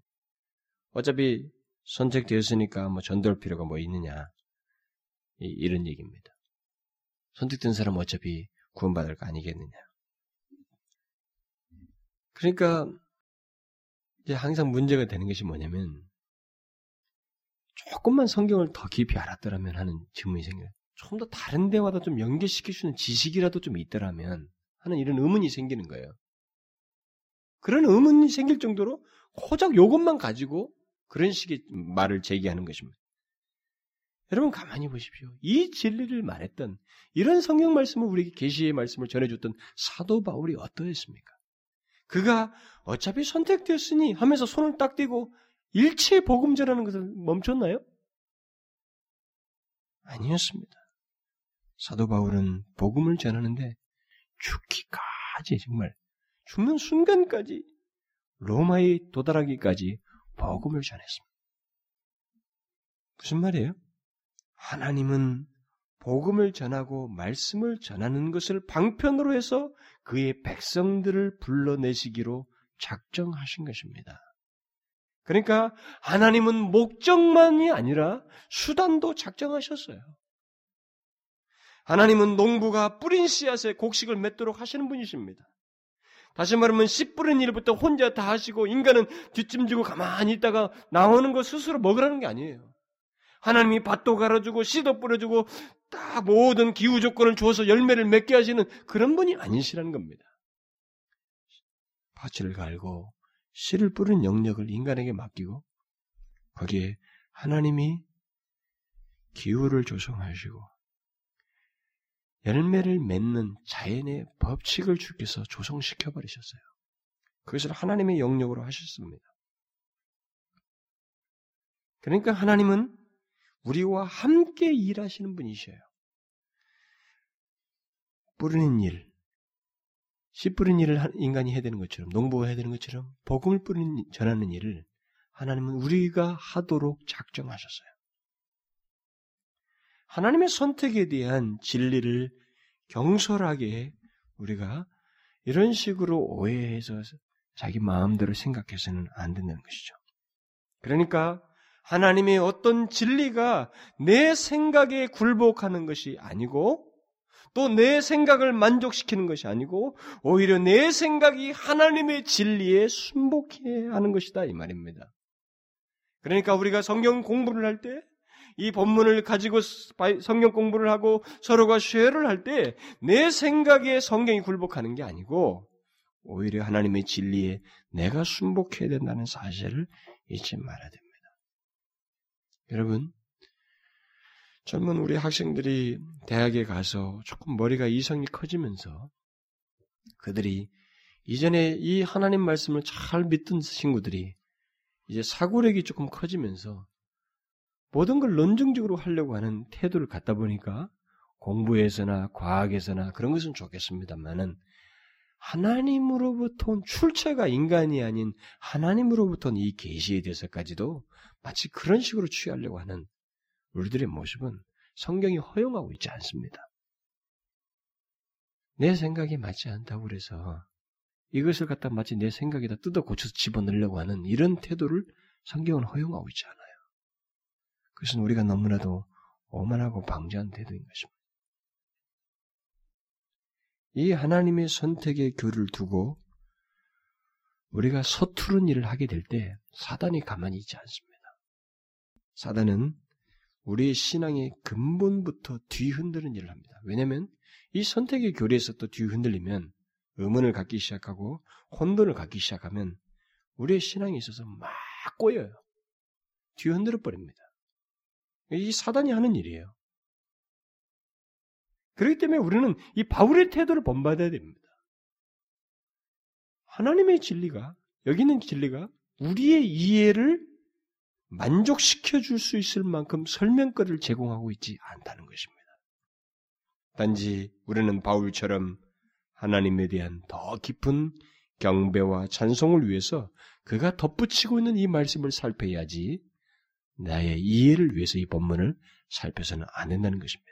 어차피 선택되었으니까 뭐 전도할 필요가 뭐 있느냐 이, 런 얘기입니다. 선택된 사람은 어차피 구원받을 거 아니겠느냐. 그러니까 이제 항상 문제가 되는 것이 뭐냐면 조금만 성경을 더 깊이 알았더라면 하는 질문이 생겨요. 좀더 다른 데와도 좀 연계시킬 수 있는 지식이라도 좀 있더라면 하는 이런 의문이 생기는 거예요. 그런 의문이 생길 정도로 고작 요것만 가지고 그런 식의 말을 제기하는 것입니다. 여러분 가만히 보십시오. 이 진리를 말했던 이런 성경 말씀을 우리에게 계시의 말씀을 전해줬던 사도 바울이 어떠했습니까? 그가 어차피 선택되었으니 하면서 손을 딱 떼고 일체 복음 전하는 것을 멈췄나요? 아니었습니다. 사도 바울은 복음을 전하는데 죽기까지 정말 죽는 순간까지 로마에 도달하기까지 복음을 전했습니다. 무슨 말이에요? 하나님은 복음을 전하고 말씀을 전하는 것을 방편으로 해서 그의 백성들을 불러내시기로 작정하신 것입니다. 그러니까 하나님은 목적만이 아니라 수단도 작정하셨어요. 하나님은 농부가 뿌린 씨앗에 곡식을 맺도록 하시는 분이십니다. 다시 말하면 씨 뿌린 일부터 혼자 다 하시고 인간은 뒷짐지고 가만히 있다가 나오는 거 스스로 먹으라는 게 아니에요. 하나님이 밭도 갈아주고 씨도 뿌려주고 딱 모든 기후 조건을 주어서 열매를 맺게 하시는 그런 분이 아니시라는 겁니다. 밭을 갈고 씨를 뿌리는 영역을 인간에게 맡기고 거기에 하나님이 기후를 조성하시고 열매를 맺는 자연의 법칙을 주께서 조성시켜 버리셨어요. 그것을 하나님의 영역으로 하셨습니다. 그러니까 하나님은 우리와 함께 일하시는 분이셔요. 뿌리는 일, 씨 뿌리는 일을 인간이 해야 되는 것처럼, 농부가 해야 되는 것처럼, 복음을 뿌리는, 전하는 일을 하나님은 우리가 하도록 작정하셨어요. 하나님의 선택에 대한 진리를 경솔하게 우리가 이런 식으로 오해해서 자기 마음대로 생각해서는 안 된다는 것이죠. 그러니까 하나님의 어떤 진리가 내 생각에 굴복하는 것이 아니고 또 내 생각을 만족시키는 것이 아니고 오히려 내 생각이 하나님의 진리에 순복해야 하는 것이다 이 말입니다. 그러니까 우리가 성경 공부를 할 때 이 본문을 가지고 성경 공부를 하고 서로가 쉐어를 할 때 내 생각에 성경이 굴복하는 게 아니고 오히려 하나님의 진리에 내가 순복해야 된다는 사실을 잊지 말아야 됩니다. 여러분, 젊은 우리 학생들이 대학에 가서 조금 머리가 이성이 커지면서 그들이 이전에 이 하나님 말씀을 잘 믿던 친구들이 이제 사고력이 조금 커지면서 모든 걸 논증적으로 하려고 하는 태도를 갖다 보니까 공부에서나 과학에서나 그런 것은 좋겠습니다만은 하나님으로부터 온 출처가 인간이 아닌 하나님으로부터 온 이 계시에 대해서까지도 마치 그런 식으로 취하려고 하는 우리들의 모습은 성경이 허용하고 있지 않습니다. 내 생각이 맞지 않다고 그래서 이것을 갖다 마치 내 생각에다 뜯어 고쳐서 집어넣으려고 하는 이런 태도를 성경은 허용하고 있지 않아요. 그것은 우리가 너무나도 오만하고 방지한 태도인 것입니다. 이 하나님의 선택의 교를 두고 우리가 서투른 일을 하게 될 때 사단이 가만히 있지 않습니다. 사단은 우리의 신앙의 근본부터 뒤흔드는 일을 합니다. 왜냐하면 이 선택의 교리에서 또 뒤흔들리면 의문을 갖기 시작하고 혼돈을 갖기 시작하면 우리의 신앙에 있어서 막 꼬여요. 뒤흔들어 버립니다. 이 사단이 하는 일이에요. 그렇기 때문에 우리는 이 바울의 태도를 본받아야 됩니다. 하나님의 진리가, 여기 있는 진리가 우리의 이해를 만족시켜 줄 수 있을 만큼 설명거리를 제공하고 있지 않다는 것입니다. 단지 우리는 바울처럼 하나님에 대한 더 깊은 경배와 찬송을 위해서 그가 덧붙이고 있는 이 말씀을 살펴야지 나의 이해를 위해서 이 본문을 살펴서는 안 된다는 것입니다.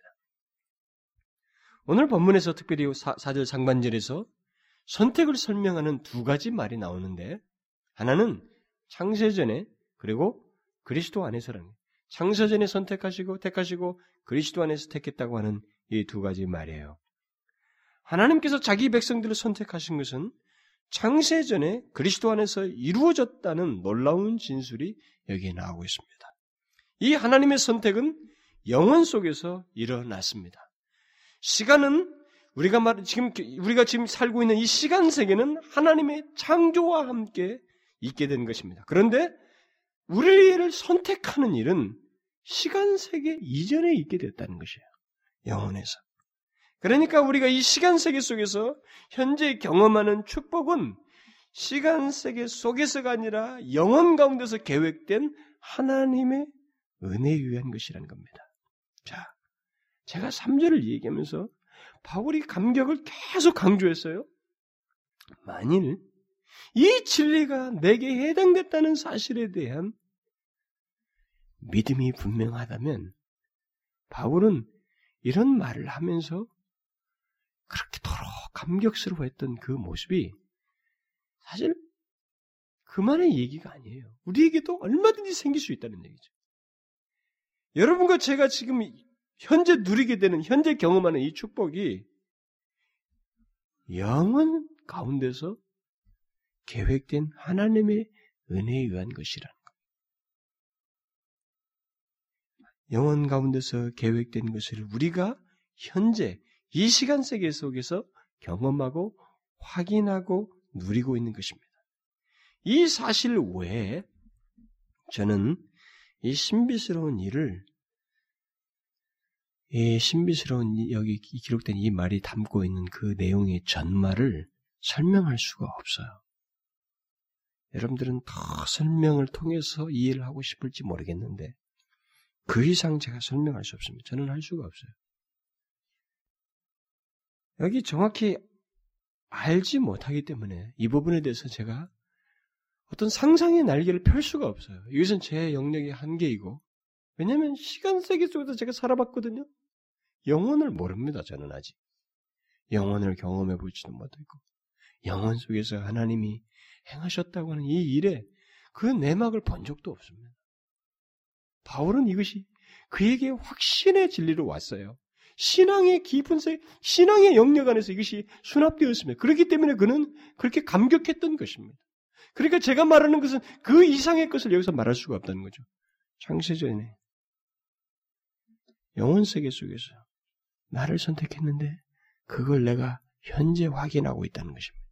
오늘 본문에서 특별히 사절 상반절에서 선택을 설명하는 두 가지 말이 나오는데 하나는 창세전에 그리고 그리스도 안에서라는 창세전에 선택하시고 택하시고 그리스도 안에서 택했다고 하는 이 두 가지 말이에요. 하나님께서 자기 백성들을 선택하신 것은 창세전에 그리스도 안에서 이루어졌다는 놀라운 진술이 여기에 나오고 있습니다. 이 하나님의 선택은 영원 속에서 일어났습니다. 시간은 우리가 말 지금 우리가 지금 살고 있는 이 시간 세계는 하나님의 창조와 함께 있게 된 것입니다. 그런데 우리를 선택하는 일은 시간 세계 이전에 있게 됐다는 것이에요. 영혼에서. 그러니까 우리가 이 시간 세계 속에서 현재 경험하는 축복은 시간 세계 속에서가 아니라 영혼 가운데서 계획된 하나님의 은혜에 의한 것이라는 겁니다. 자, 제가 3절을 얘기하면서 바울이 감격을 계속 강조했어요. 만일 이 진리가 내게 해당됐다는 사실에 대한 믿음이 분명하다면 바울은 이런 말을 하면서 그렇게도록 감격스러워했던 그 모습이 사실 그만의 얘기가 아니에요. 우리에게도 얼마든지 생길 수 있다는 얘기죠. 여러분과 제가 지금 현재 누리게 되는, 현재 경험하는 이 축복이 영원 가운데서 계획된 하나님의 은혜에 의한 것이라는 것. 영원 가운데서 계획된 것을 우리가 현재 이 시간 세계 속에서 경험하고 확인하고 누리고 있는 것입니다. 이 사실 외에 저는 이 신비스러운 일을 이 신비스러운 여기 기록된 이 말이 담고 있는 그 내용의 전말을 설명할 수가 없어요. 여러분들은 더 설명을 통해서 이해를 하고 싶을지 모르겠는데 그 이상 제가 설명할 수 없습니다. 저는 할 수가 없어요. 여기 정확히 알지 못하기 때문에 이 부분에 대해서 제가 어떤 상상의 날개를 펼 수가 없어요. 이것은 제 영역의 한계이고, 왜냐하면 시간 세계 속에서 제가 살아봤거든요. 영혼을 모릅니다. 저는 아직 영혼을 경험해 보지도 못했고, 영혼 속에서 하나님이 행하셨다고 하는 이 일에 그 내막을 본 적도 없습니다. 바울은 이것이 그에게 확신의 진리로 왔어요. 신앙의 깊은 세, 신앙의 영역 안에서 이것이 수납되었습니다. 그렇기 때문에 그는 그렇게 감격했던 것입니다. 그러니까 제가 말하는 것은 그 이상의 것을 여기서 말할 수가 없다는 거죠. 창세전에 영혼 세계 속에서 나를 선택했는데 그걸 내가 현재 확인하고 있다는 것입니다.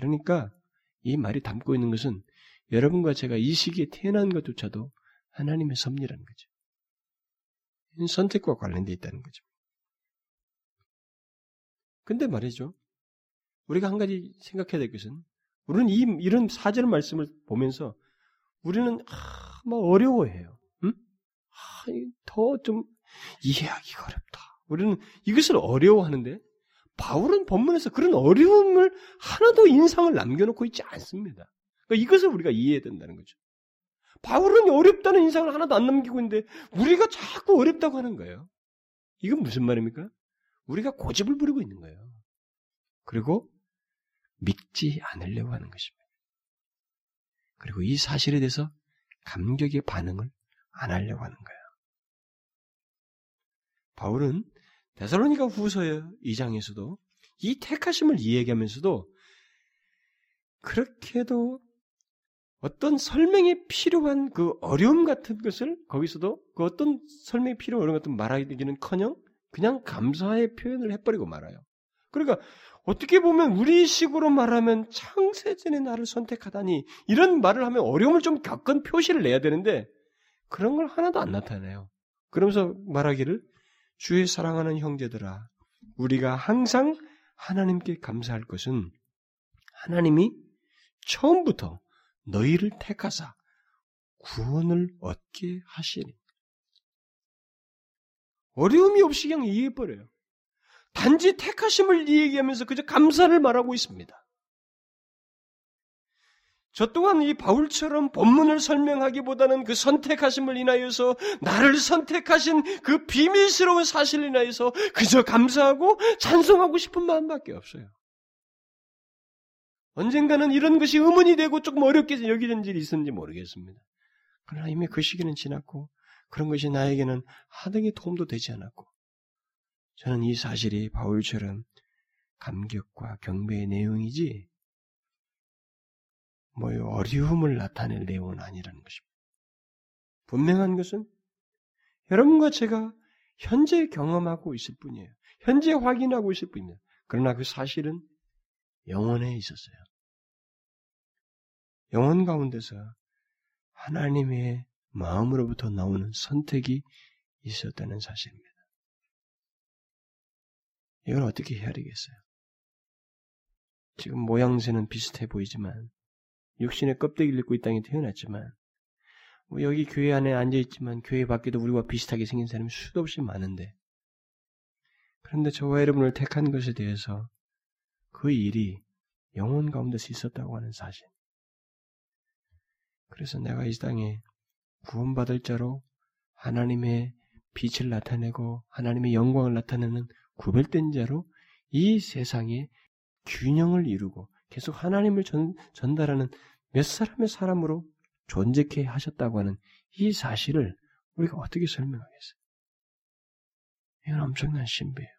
그러니까 이 말이 담고 있는 것은 여러분과 제가 이 시기에 태어난 것조차도 하나님의 섭리라는 거죠. 선택과 관련되어 있다는 거죠. 근데 말이죠. 우리가 한 가지 생각해야 될 것은 우리는 이, 이런 사절 말씀을 보면서 우리는 아, 막 어려워해요. 응? 아, 더좀 이해하기가 어렵다. 우리는 이것을 어려워하는데 바울은 본문에서 그런 어려움을 하나도 인상을 남겨놓고 있지 않습니다. 그러니까 이것을 우리가 이해해야 된다는 거죠. 바울은 어렵다는 인상을 하나도 안 남기고 있는데 우리가 자꾸 어렵다고 하는 거예요. 이건 무슨 말입니까? 우리가 고집을 부리고 있는 거예요. 그리고 믿지 않으려고 하는 것입니다. 그리고 이 사실에 대해서 감격의 반응을 안 하려고 하는 거예요. 바울은 데살로니가 후서 2장에서도 이 택하심을 이야기하면서도 그렇게도 어떤 설명이 필요한 그 어려움 같은 것을 거기서도 그 어떤 설명이 필요한 어려움 같은 말하기는 커녕 그냥 감사의 표현을 해버리고 말아요. 그러니까 어떻게 보면 우리 식으로 말하면 창세전에 나를 선택하다니 이런 말을 하면 어려움을 좀 겪은 표시를 내야 되는데 그런 걸 하나도 안 나타내요. 그러면서 말하기를 주의 사랑하는 형제들아 우리가 항상 하나님께 감사할 것은 하나님이 처음부터 너희를 택하사 구원을 얻게 하시니 어려움이 없이 그냥 이해해버려요. 단지 택하심을 얘기하면서 그저 감사를 말하고 있습니다. 저 또한 이 바울처럼 본문을 설명하기보다는 그 선택하심을 인하여서 나를 선택하신 그 비밀스러운 사실을 인하여서 그저 감사하고 찬송하고 싶은 마음밖에 없어요. 언젠가는 이런 것이 의문이 되고 조금 어렵게 여기는 일이 있었는지 모르겠습니다. 그러나 이미 그 시기는 지났고 그런 것이 나에게는 하등의 도움도 되지 않았고 저는 이 사실이 바울처럼 감격과 경배의 내용이지 뭐 어려움을 나타낼 내용은 아니라는 것입니다. 분명한 것은 여러분과 제가 현재 경험하고 있을 뿐이에요. 현재 확인하고 있을 뿐입니다. 그러나 그 사실은 영혼에 있었어요. 영혼 가운데서 하나님의 마음으로부터 나오는 선택이 있었다는 사실입니다. 이걸 어떻게 해야 되겠어요? 지금 모양새는 비슷해 보이지만 육신의 껍데기를 입고 이 땅에 태어났지만 뭐 여기 교회 안에 앉아 있지만 교회 밖에도 우리와 비슷하게 생긴 사람이 수도 없이 많은데 그런데 저와 여러분을 택한 것에 대해서 그 일이 영혼 가운데서 있었다고 하는 사실. 그래서 내가 이 땅에 구원받을 자로 하나님의 빛을 나타내고 하나님의 영광을 나타내는 구별된 자로 이 세상에 균형을 이루고 계속 하나님을 전, 전달하는 몇 사람의 사람으로 존재케 하셨다고 하는 이 사실을 우리가 어떻게 설명하겠어요? 이건 엄청난 신비예요.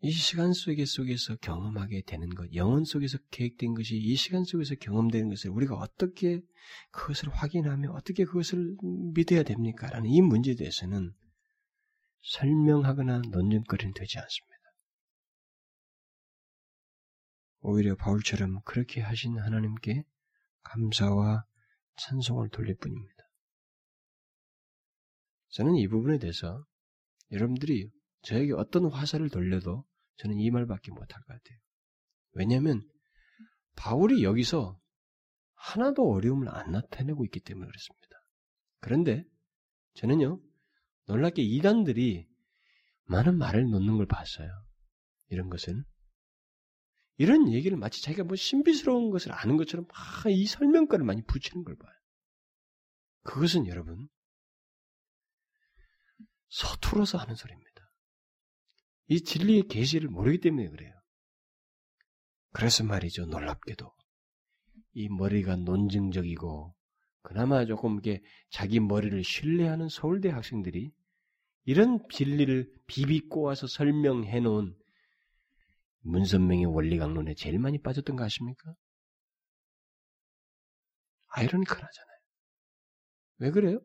이 시간 속에 속에서 경험하게 되는 것, 영혼 속에서 계획된 것이 이 시간 속에서 경험되는 것을 우리가 어떻게 그것을 확인하며 어떻게 그것을 믿어야 됩니까? 라는 이 문제에 대해서는 설명하거나 논쟁거리는 되지 않습니다. 오히려 바울처럼 그렇게 하신 하나님께 감사와 찬송을 돌릴 뿐입니다. 저는 이 부분에 대해서 여러분들이 저에게 어떤 화살을 돌려도 저는 이 말밖에 못할 것 같아요. 왜냐하면 바울이 여기서 하나도 어려움을 안 나타내고 있기 때문에 그렇습니다. 그런데 저는요 놀랍게 이단들이 많은 말을 놓는 걸 봤어요. 이런 것은 이런 얘기를 마치 자기가 뭐 신비스러운 것을 아는 것처럼 막이 설명과를 많이 붙이는 걸 봐요. 그것은 여러분 서툴어서 하는 소리입니다. 이 진리의 계시를 모르기 때문에 그래요. 그래서 말이죠. 놀랍게도 이 머리가 논증적이고 그나마 조금 이게 자기 머리를 신뢰하는 서울대 학생들이 이런 진리를 비비 꼬아서 설명해 놓은 문선명의 원리 강론에 제일 많이 빠졌던 거 아십니까? 아이러니컬하잖아요. 왜 그래요?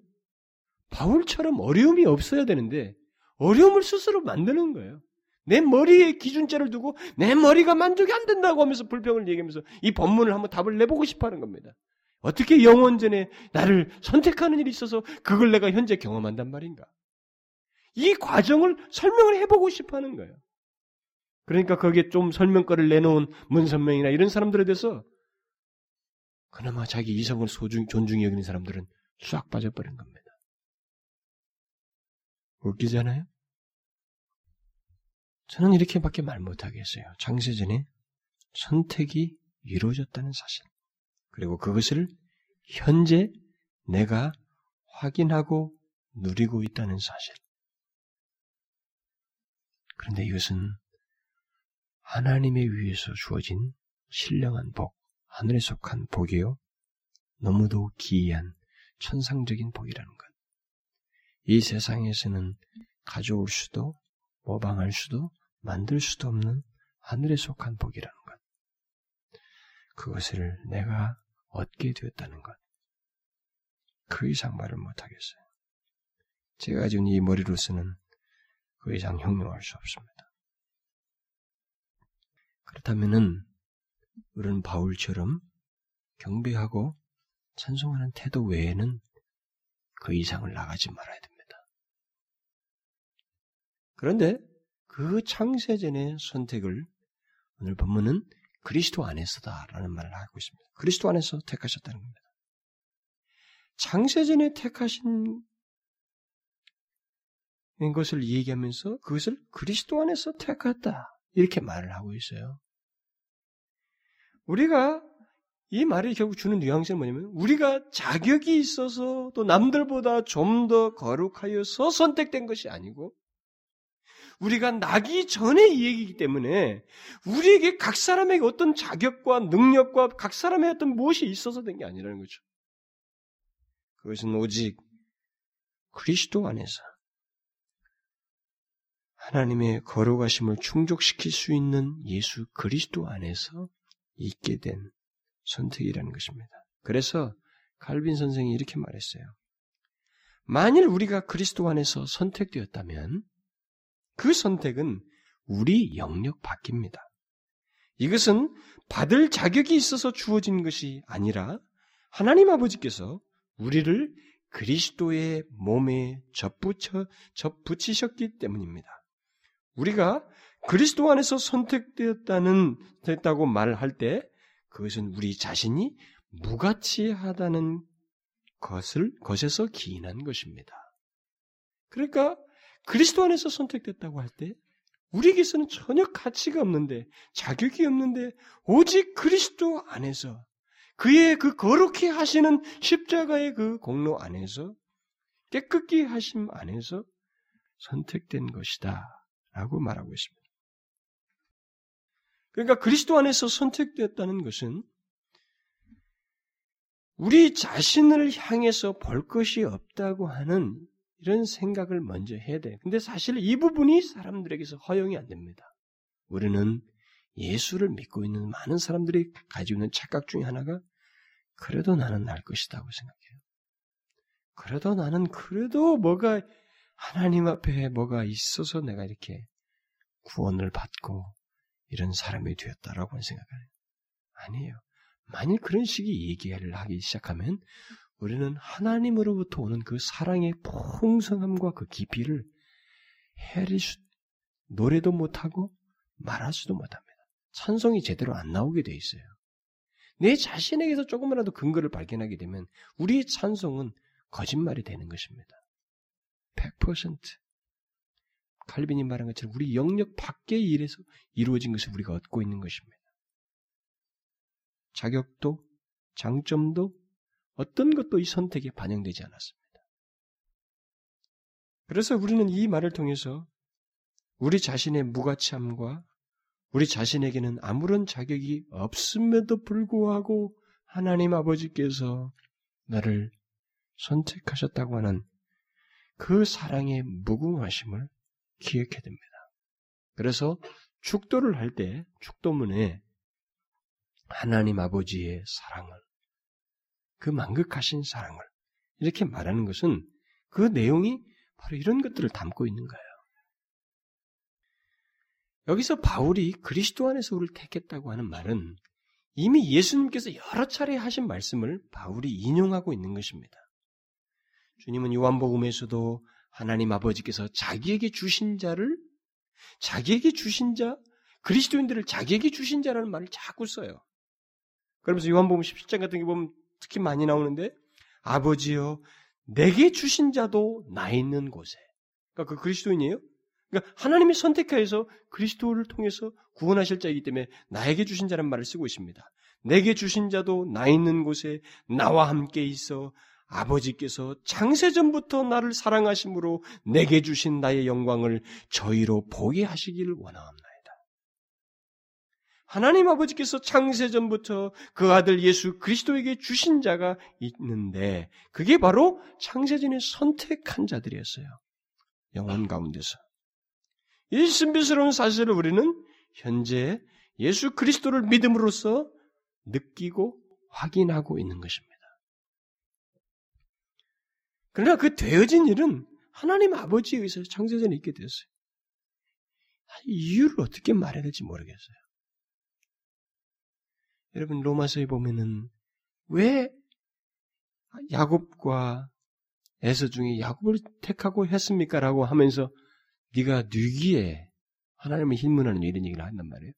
바울처럼 어려움이 없어야 되는데 어려움을 스스로 만드는 거예요. 내 머리에 기준자를 두고 내 머리가 만족이 안 된다고 하면서 불평을 얘기하면서 이 본문을 한번 답을 내보고 싶어 하는 겁니다. 어떻게 영원전에 나를 선택하는 일이 있어서 그걸 내가 현재 경험한단 말인가? 이 과정을 설명을 해보고 싶어 하는 거예요. 그러니까 거기에 좀 설명거를 내놓은 문선명이나 이런 사람들에 대해서 그나마 자기 이성을 소중, 존중히 여기는 사람들은 싹 빠져버린 겁니다. 웃기잖아요? 저는 이렇게밖에 말 못하겠어요. 장세전에 선택이 이루어졌다는 사실. 그리고 그것을 현재 내가 확인하고 누리고 있다는 사실. 그런데 이것은 하나님의 위에서 주어진 신령한 복, 하늘에 속한 복이요. 너무도 기이한 천상적인 복이라는 것. 이 세상에서는 가져올 수도 모방할 수도 만들 수도 없는 하늘에 속한 복이라는 것. 그것을 내가 얻게 되었다는 것. 그 이상 말을 못하겠어요. 제가 가진 이 머리로서는 그 이상 형용할 수 없습니다. 그렇다면은 우리는 바울처럼 경배하고 찬송하는 태도 외에는 그 이상을 나가지 말아야 됩니다. 그런데 그 창세전의 선택을 오늘 본문은 그리스도 안에서다라는 말을 하고 있습니다. 그리스도 안에서 택하셨다는 겁니다. 창세전에 택하신 것을 얘기하면서 그것을 그리스도 안에서 택했다. 이렇게 말을 하고 있어요. 우리가 이 말이 결국 주는 뉘앙스는 뭐냐면 우리가 자격이 있어서 또 남들보다 좀 더 거룩하여서 선택된 것이 아니고 우리가 나기 전의 얘기이기 때문에 우리에게 각 사람에게 어떤 자격과 능력과 각 사람의 어떤 무엇이 있어서 된 게 아니라는 거죠. 그것은 오직 그리스도 안에서 하나님의 거룩하심을 충족시킬 수 있는 예수 그리스도 안에서 있게 된 선택이라는 것입니다. 그래서 칼빈 선생이 이렇게 말했어요. 만일 우리가 그리스도 안에서 선택되었다면 그 선택은 우리 영역 밖입니다. 이것은 받을 자격이 있어서 주어진 것이 아니라 하나님 아버지께서 우리를 그리스도의 몸에 접붙여, 접붙이셨기 때문입니다. 우리가 그리스도 안에서 선택되었다는, 됐다고 말할 때 그것은 우리 자신이 무가치하다는 것을 것에서 기인한 것입니다. 그러니까 그리스도 안에서 선택됐다고 할 때 우리에게서는 전혀 가치가 없는데 자격이 없는데 오직 그리스도 안에서 그의 그 거룩히 하시는 십자가의 그 공로 안에서 깨끗게 하심 안에서 선택된 것이다. 라고 말하고 있습니다. 그러니까 그리스도 안에서 선택되었다는 것은 우리 자신을 향해서 볼 것이 없다고 하는 이런 생각을 먼저 해야 돼. 근데 사실 이 부분이 사람들에게서 허용이 안 됩니다. 우리는 예수를 믿고 있는 많은 사람들이 가지고 있는 착각 중에 하나가 그래도 나는 날 것이다고 생각해요. 그래도 나는 그래도 뭐가 하나님 앞에 뭐가 있어서 내가 이렇게 구원을 받고 이런 사람이 되었다라고 생각해요. 아니에요. 만일 그런 식의 얘기를 하기 시작하면 우리는 하나님으로부터 오는 그 사랑의 풍성함과 그 깊이를 수, 노래도 못하고 말할 수도 못합니다. 찬송이 제대로 안 나오게 돼 있어요. 내 자신에게서 조금이라도 근거를 발견하게 되면 우리의 찬송은 거짓말이 되는 것입니다. 100% 칼빈이 말한 것처럼 우리 영역 밖의 일에서 이루어진 것을 우리가 얻고 있는 것입니다. 자격도, 장점도, 어떤 것도 이 선택에 반영되지 않았습니다. 그래서 우리는 이 말을 통해서 우리 자신의 무가치함과 우리 자신에게는 아무런 자격이 없음에도 불구하고 하나님 아버지께서 나를 선택하셨다고 하는 그 사랑의 무궁하심을 기억해야 됩니다. 그래서 축도를 할 때 축도문에 하나님 아버지의 사랑을 그 만극하신 사랑을 이렇게 말하는 것은 그 내용이 바로 이런 것들을 담고 있는 거예요. 여기서 바울이 그리스도 안에서 우리를 택했다고 하는 말은 이미 예수님께서 여러 차례 하신 말씀을 바울이 인용하고 있는 것입니다. 주님은 요한복음에서도 하나님 아버지께서 자기에게 주신 자를 자기에게 주신 자 그리스도인들을 자기에게 주신 자라는 말을 자꾸 써요. 그러면서 요한복음 17장 같은 게 보면 특히 많이 나오는데 아버지여 내게 주신 자도 나 있는 곳에 그러니까 그 그리스도인이에요. 그러니까 하나님이 선택하여서 그리스도를 통해서 구원하실 자이기 때문에 나에게 주신 자란 말을 쓰고 있습니다. 내게 주신 자도 나 있는 곳에 나와 함께 있어 아버지께서 창세전부터 나를 사랑하심으로 내게 주신 나의 영광을 저희로 보게 하시기를 원하옵나이다. 하나님 아버지께서 창세전부터 그 아들 예수 그리스도에게 주신 자가 있는데 그게 바로 창세전에 선택한 자들이었어요. 영혼 가운데서. 이 신비스러운 사실을 우리는 현재 예수 그리스도를 믿음으로써 느끼고 확인하고 있는 것입니다. 그러나 그 되어진 일은 하나님 아버지에 의해서 창세전에 있게 되었어요. 이유를 어떻게 말해야 될지 모르겠어요. 여러분 로마서에 보면은 왜 야곱과 에서 중에 야곱을 택하고 했습니까라고 하면서 네가 뉘기에 하나님을 힐문하는 이런 얘기를 한단 말이에요.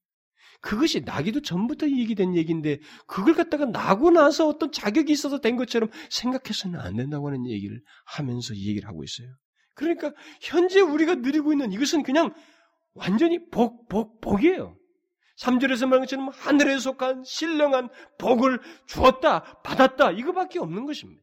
그것이 나기도 전부터 얘기된 얘기인데 그걸 갖다가 나고 나서 어떤 자격이 있어서 된 것처럼 생각해서는 안 된다고 하는 얘기를 하면서 이 얘기를 하고 있어요. 그러니까 현재 우리가 누리고 있는 이것은 그냥 완전히 복, 복, 복이에요. 3절에서 말한 것처럼 하늘에 속한 신령한 복을 주었다, 받았다, 이거밖에 없는 것입니다.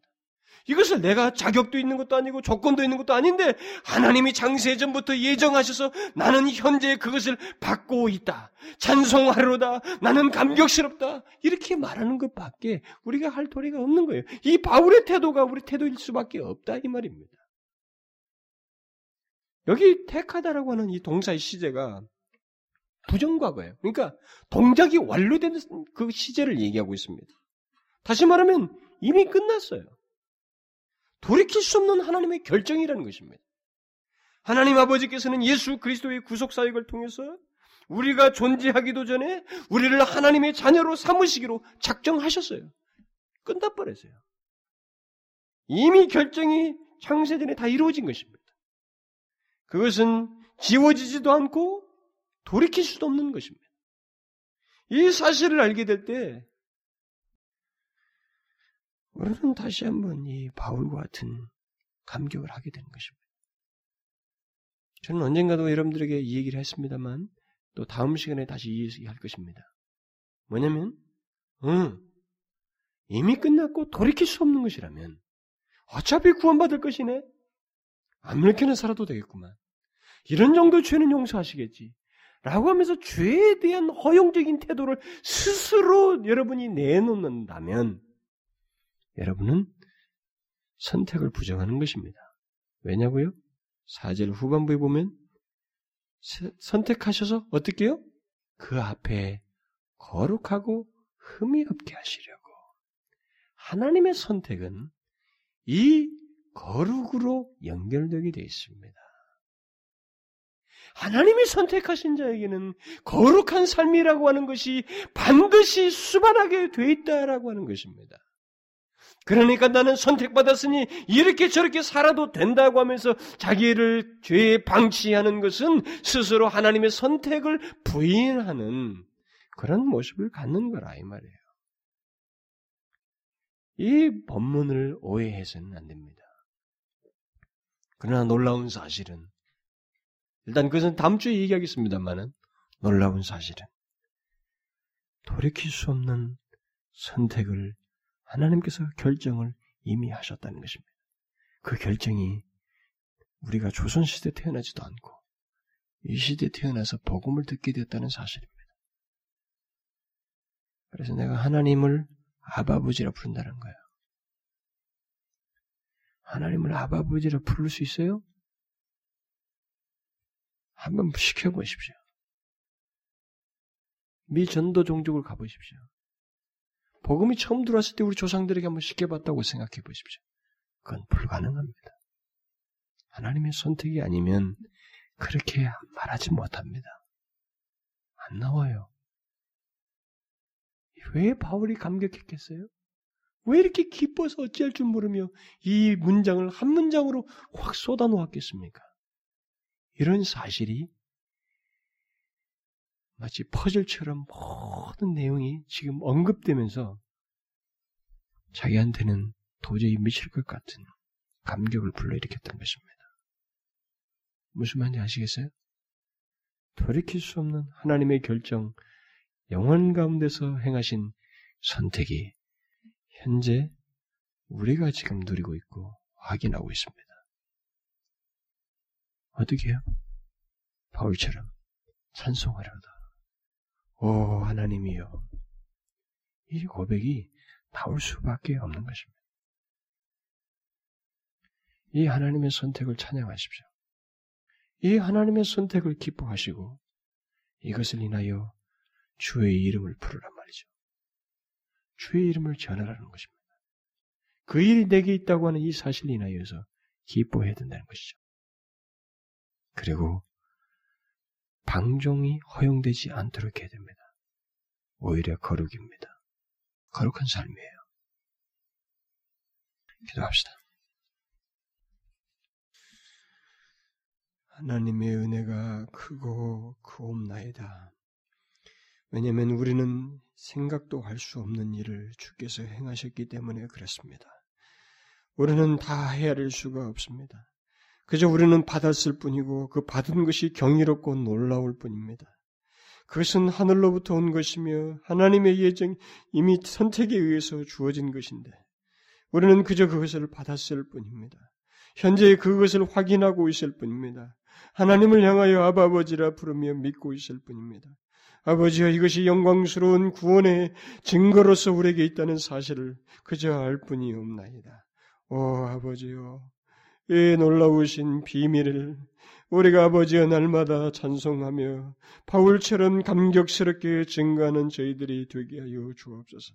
이것을 내가 자격도 있는 것도 아니고 조건도 있는 것도 아닌데 하나님이 장세 전부터 예정하셔서 나는 현재 그것을 받고 있다. 찬송하로다. 나는 감격스럽다. 이렇게 말하는 것밖에 우리가 할 도리가 없는 거예요. 이 바울의 태도가 우리 태도일 수밖에 없다 이 말입니다. 여기 택하다라고 하는 이 동사의 시제가 부정과거예요. 그러니까 동작이 완료된 그 시제를 얘기하고 있습니다. 다시 말하면 이미 끝났어요. 돌이킬 수 없는 하나님의 결정이라는 것입니다. 하나님 아버지께서는 예수 그리스도의 구속 사역을 통해서 우리가 존재하기도 전에 우리를 하나님의 자녀로 삼으시기로 작정하셨어요. 끝나버렸어요. 이미 결정이 창세전에 다 이루어진 것입니다. 그것은 지워지지도 않고 돌이킬 수도 없는 것입니다. 이 사실을 알게 될 때 우리는 다시 한번 이 바울과 같은 감격을 하게 되는 것입니다. 저는 언젠가도 여러분들에게 이 얘기를 했습니다만 또 다음 시간에 다시 이 얘기할 것입니다. 뭐냐면, 응, 이미 끝났고 돌이킬 수 없는 것이라면 어차피 구원받을 것이네. 아무렇게나 살아도 되겠구만. 이런 정도 죄는 용서하시겠지. 라고 하면서 죄에 대한 허용적인 태도를 스스로 여러분이 내놓는다면 여러분은 선택을 부정하는 것입니다. 왜냐고요? 사절 후반부에 보면 선택하셔서 어떻게 해요? 그 앞에 거룩하고 흠이 없게 하시려고. 하나님의 선택은 이 거룩으로 연결되게 되어 있습니다. 하나님이 선택하신 자에게는 거룩한 삶이라고 하는 것이 반드시 수반하게 돼 있다라고 하는 것입니다. 그러니까 나는 선택받았으니 이렇게 저렇게 살아도 된다고 하면서 자기를 죄에 방치하는 것은 스스로 하나님의 선택을 부인하는 그런 모습을 갖는 거라 이 말이에요. 이 법문을 오해해서는 안 됩니다. 그러나 놀라운 사실은 일단 그것은 다음 주에 얘기하겠습니다만은 놀라운 사실은 돌이킬 수 없는 선택을 하나님께서 결정을 이미 하셨다는 것입니다. 그 결정이 우리가 조선시대 태어나지도 않고 이 시대에 태어나서 복음을 듣게 되었다는 사실입니다. 그래서 내가 하나님을 아바부지라 부른다는 거예요. 하나님을 아바부지라 부를 수 있어요? 한번 시켜보십시오. 미 전도 종족을 가보십시오. 복음이 처음 들어왔을 때 우리 조상들에게 한번 시켜봤다고 생각해 보십시오. 그건 불가능합니다. 하나님의 선택이 아니면 그렇게 말하지 못합니다. 안 나와요. 왜 바울이 감격했겠어요? 왜 이렇게 기뻐서 어찌할 줄 모르며 이 문장을 한 문장으로 확 쏟아놓았겠습니까? 이런 사실이 마치 퍼즐처럼 모든 내용이 지금 언급되면서 자기한테는 도저히 미칠 것 같은 감격을 불러일으켰던 것입니다. 무슨 말인지 아시겠어요? 돌이킬 수 없는 하나님의 결정, 영원 가운데서 행하신 선택이 현재 우리가 지금 누리고 있고 확인하고 있습니다. 어떻게 해요? 바울처럼 찬송하려다. 오, 하나님이여. 이 고백이 나올 수밖에 없는 것입니다. 이 하나님의 선택을 찬양하십시오. 이 하나님의 선택을 기뻐하시고 이것을 인하여 주의 이름을 부르란 말이죠. 주의 이름을 전하라는 것입니다. 그 일이 내게 있다고 하는 이 사실을 인하여서 기뻐해야 된다는 것이죠. 그리고 방종이 허용되지 않도록 해야 됩니다. 오히려 거룩입니다. 거룩한 삶이에요. 기도합시다. 하나님의 은혜가 크고 크옵나이다. 왜냐하면 우리는 생각도 할 수 없는 일을 주께서 행하셨기 때문에 그렇습니다. 우리는 다 헤아릴 수가 없습니다. 그저 우리는 받았을 뿐이고 그 받은 것이 경이롭고 놀라울 뿐입니다. 그것은 하늘로부터 온 것이며 하나님의 예정 이미 선택에 의해서 주어진 것인데 우리는 그저 그것을 받았을 뿐입니다. 현재 그것을 확인하고 있을 뿐입니다. 하나님을 향하여 아버지라 부르며 믿고 있을 뿐입니다. 아버지여 이것이 영광스러운 구원의 증거로서 우리에게 있다는 사실을 그저 알 뿐이 없나이다. 오 아버지여 이 놀라우신 비밀을 우리가 아버지의 날마다 찬송하며 바울처럼 감격스럽게 증가하는 저희들이 되게 하여 주옵소서.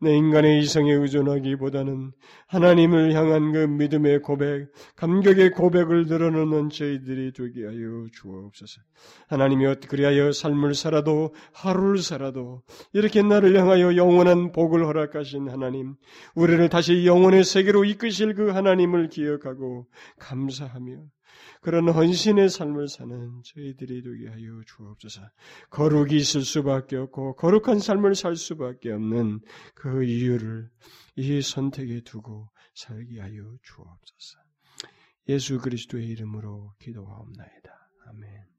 내 인간의 이성에 의존하기보다는 하나님을 향한 그 믿음의 고백, 감격의 고백을 늘어놓는 저희들이 되게 하여 주옵소서. 하나님이 어떻게 그리하여 삶을 살아도 하루를 살아도 이렇게 나를 향하여 영원한 복을 허락하신 하나님, 우리를 다시 영원의 세계로 이끄실 그 하나님을 기억하고 감사하며 그런 헌신의 삶을 사는 저희들이 되게 하여 주옵소서. 거룩이 있을 수밖에 없고 거룩한 삶을 살 수밖에 없는 그 이유를 이 선택에 두고 살게 하여 주옵소서. 예수 그리스도의 이름으로 기도하옵나이다. 아멘.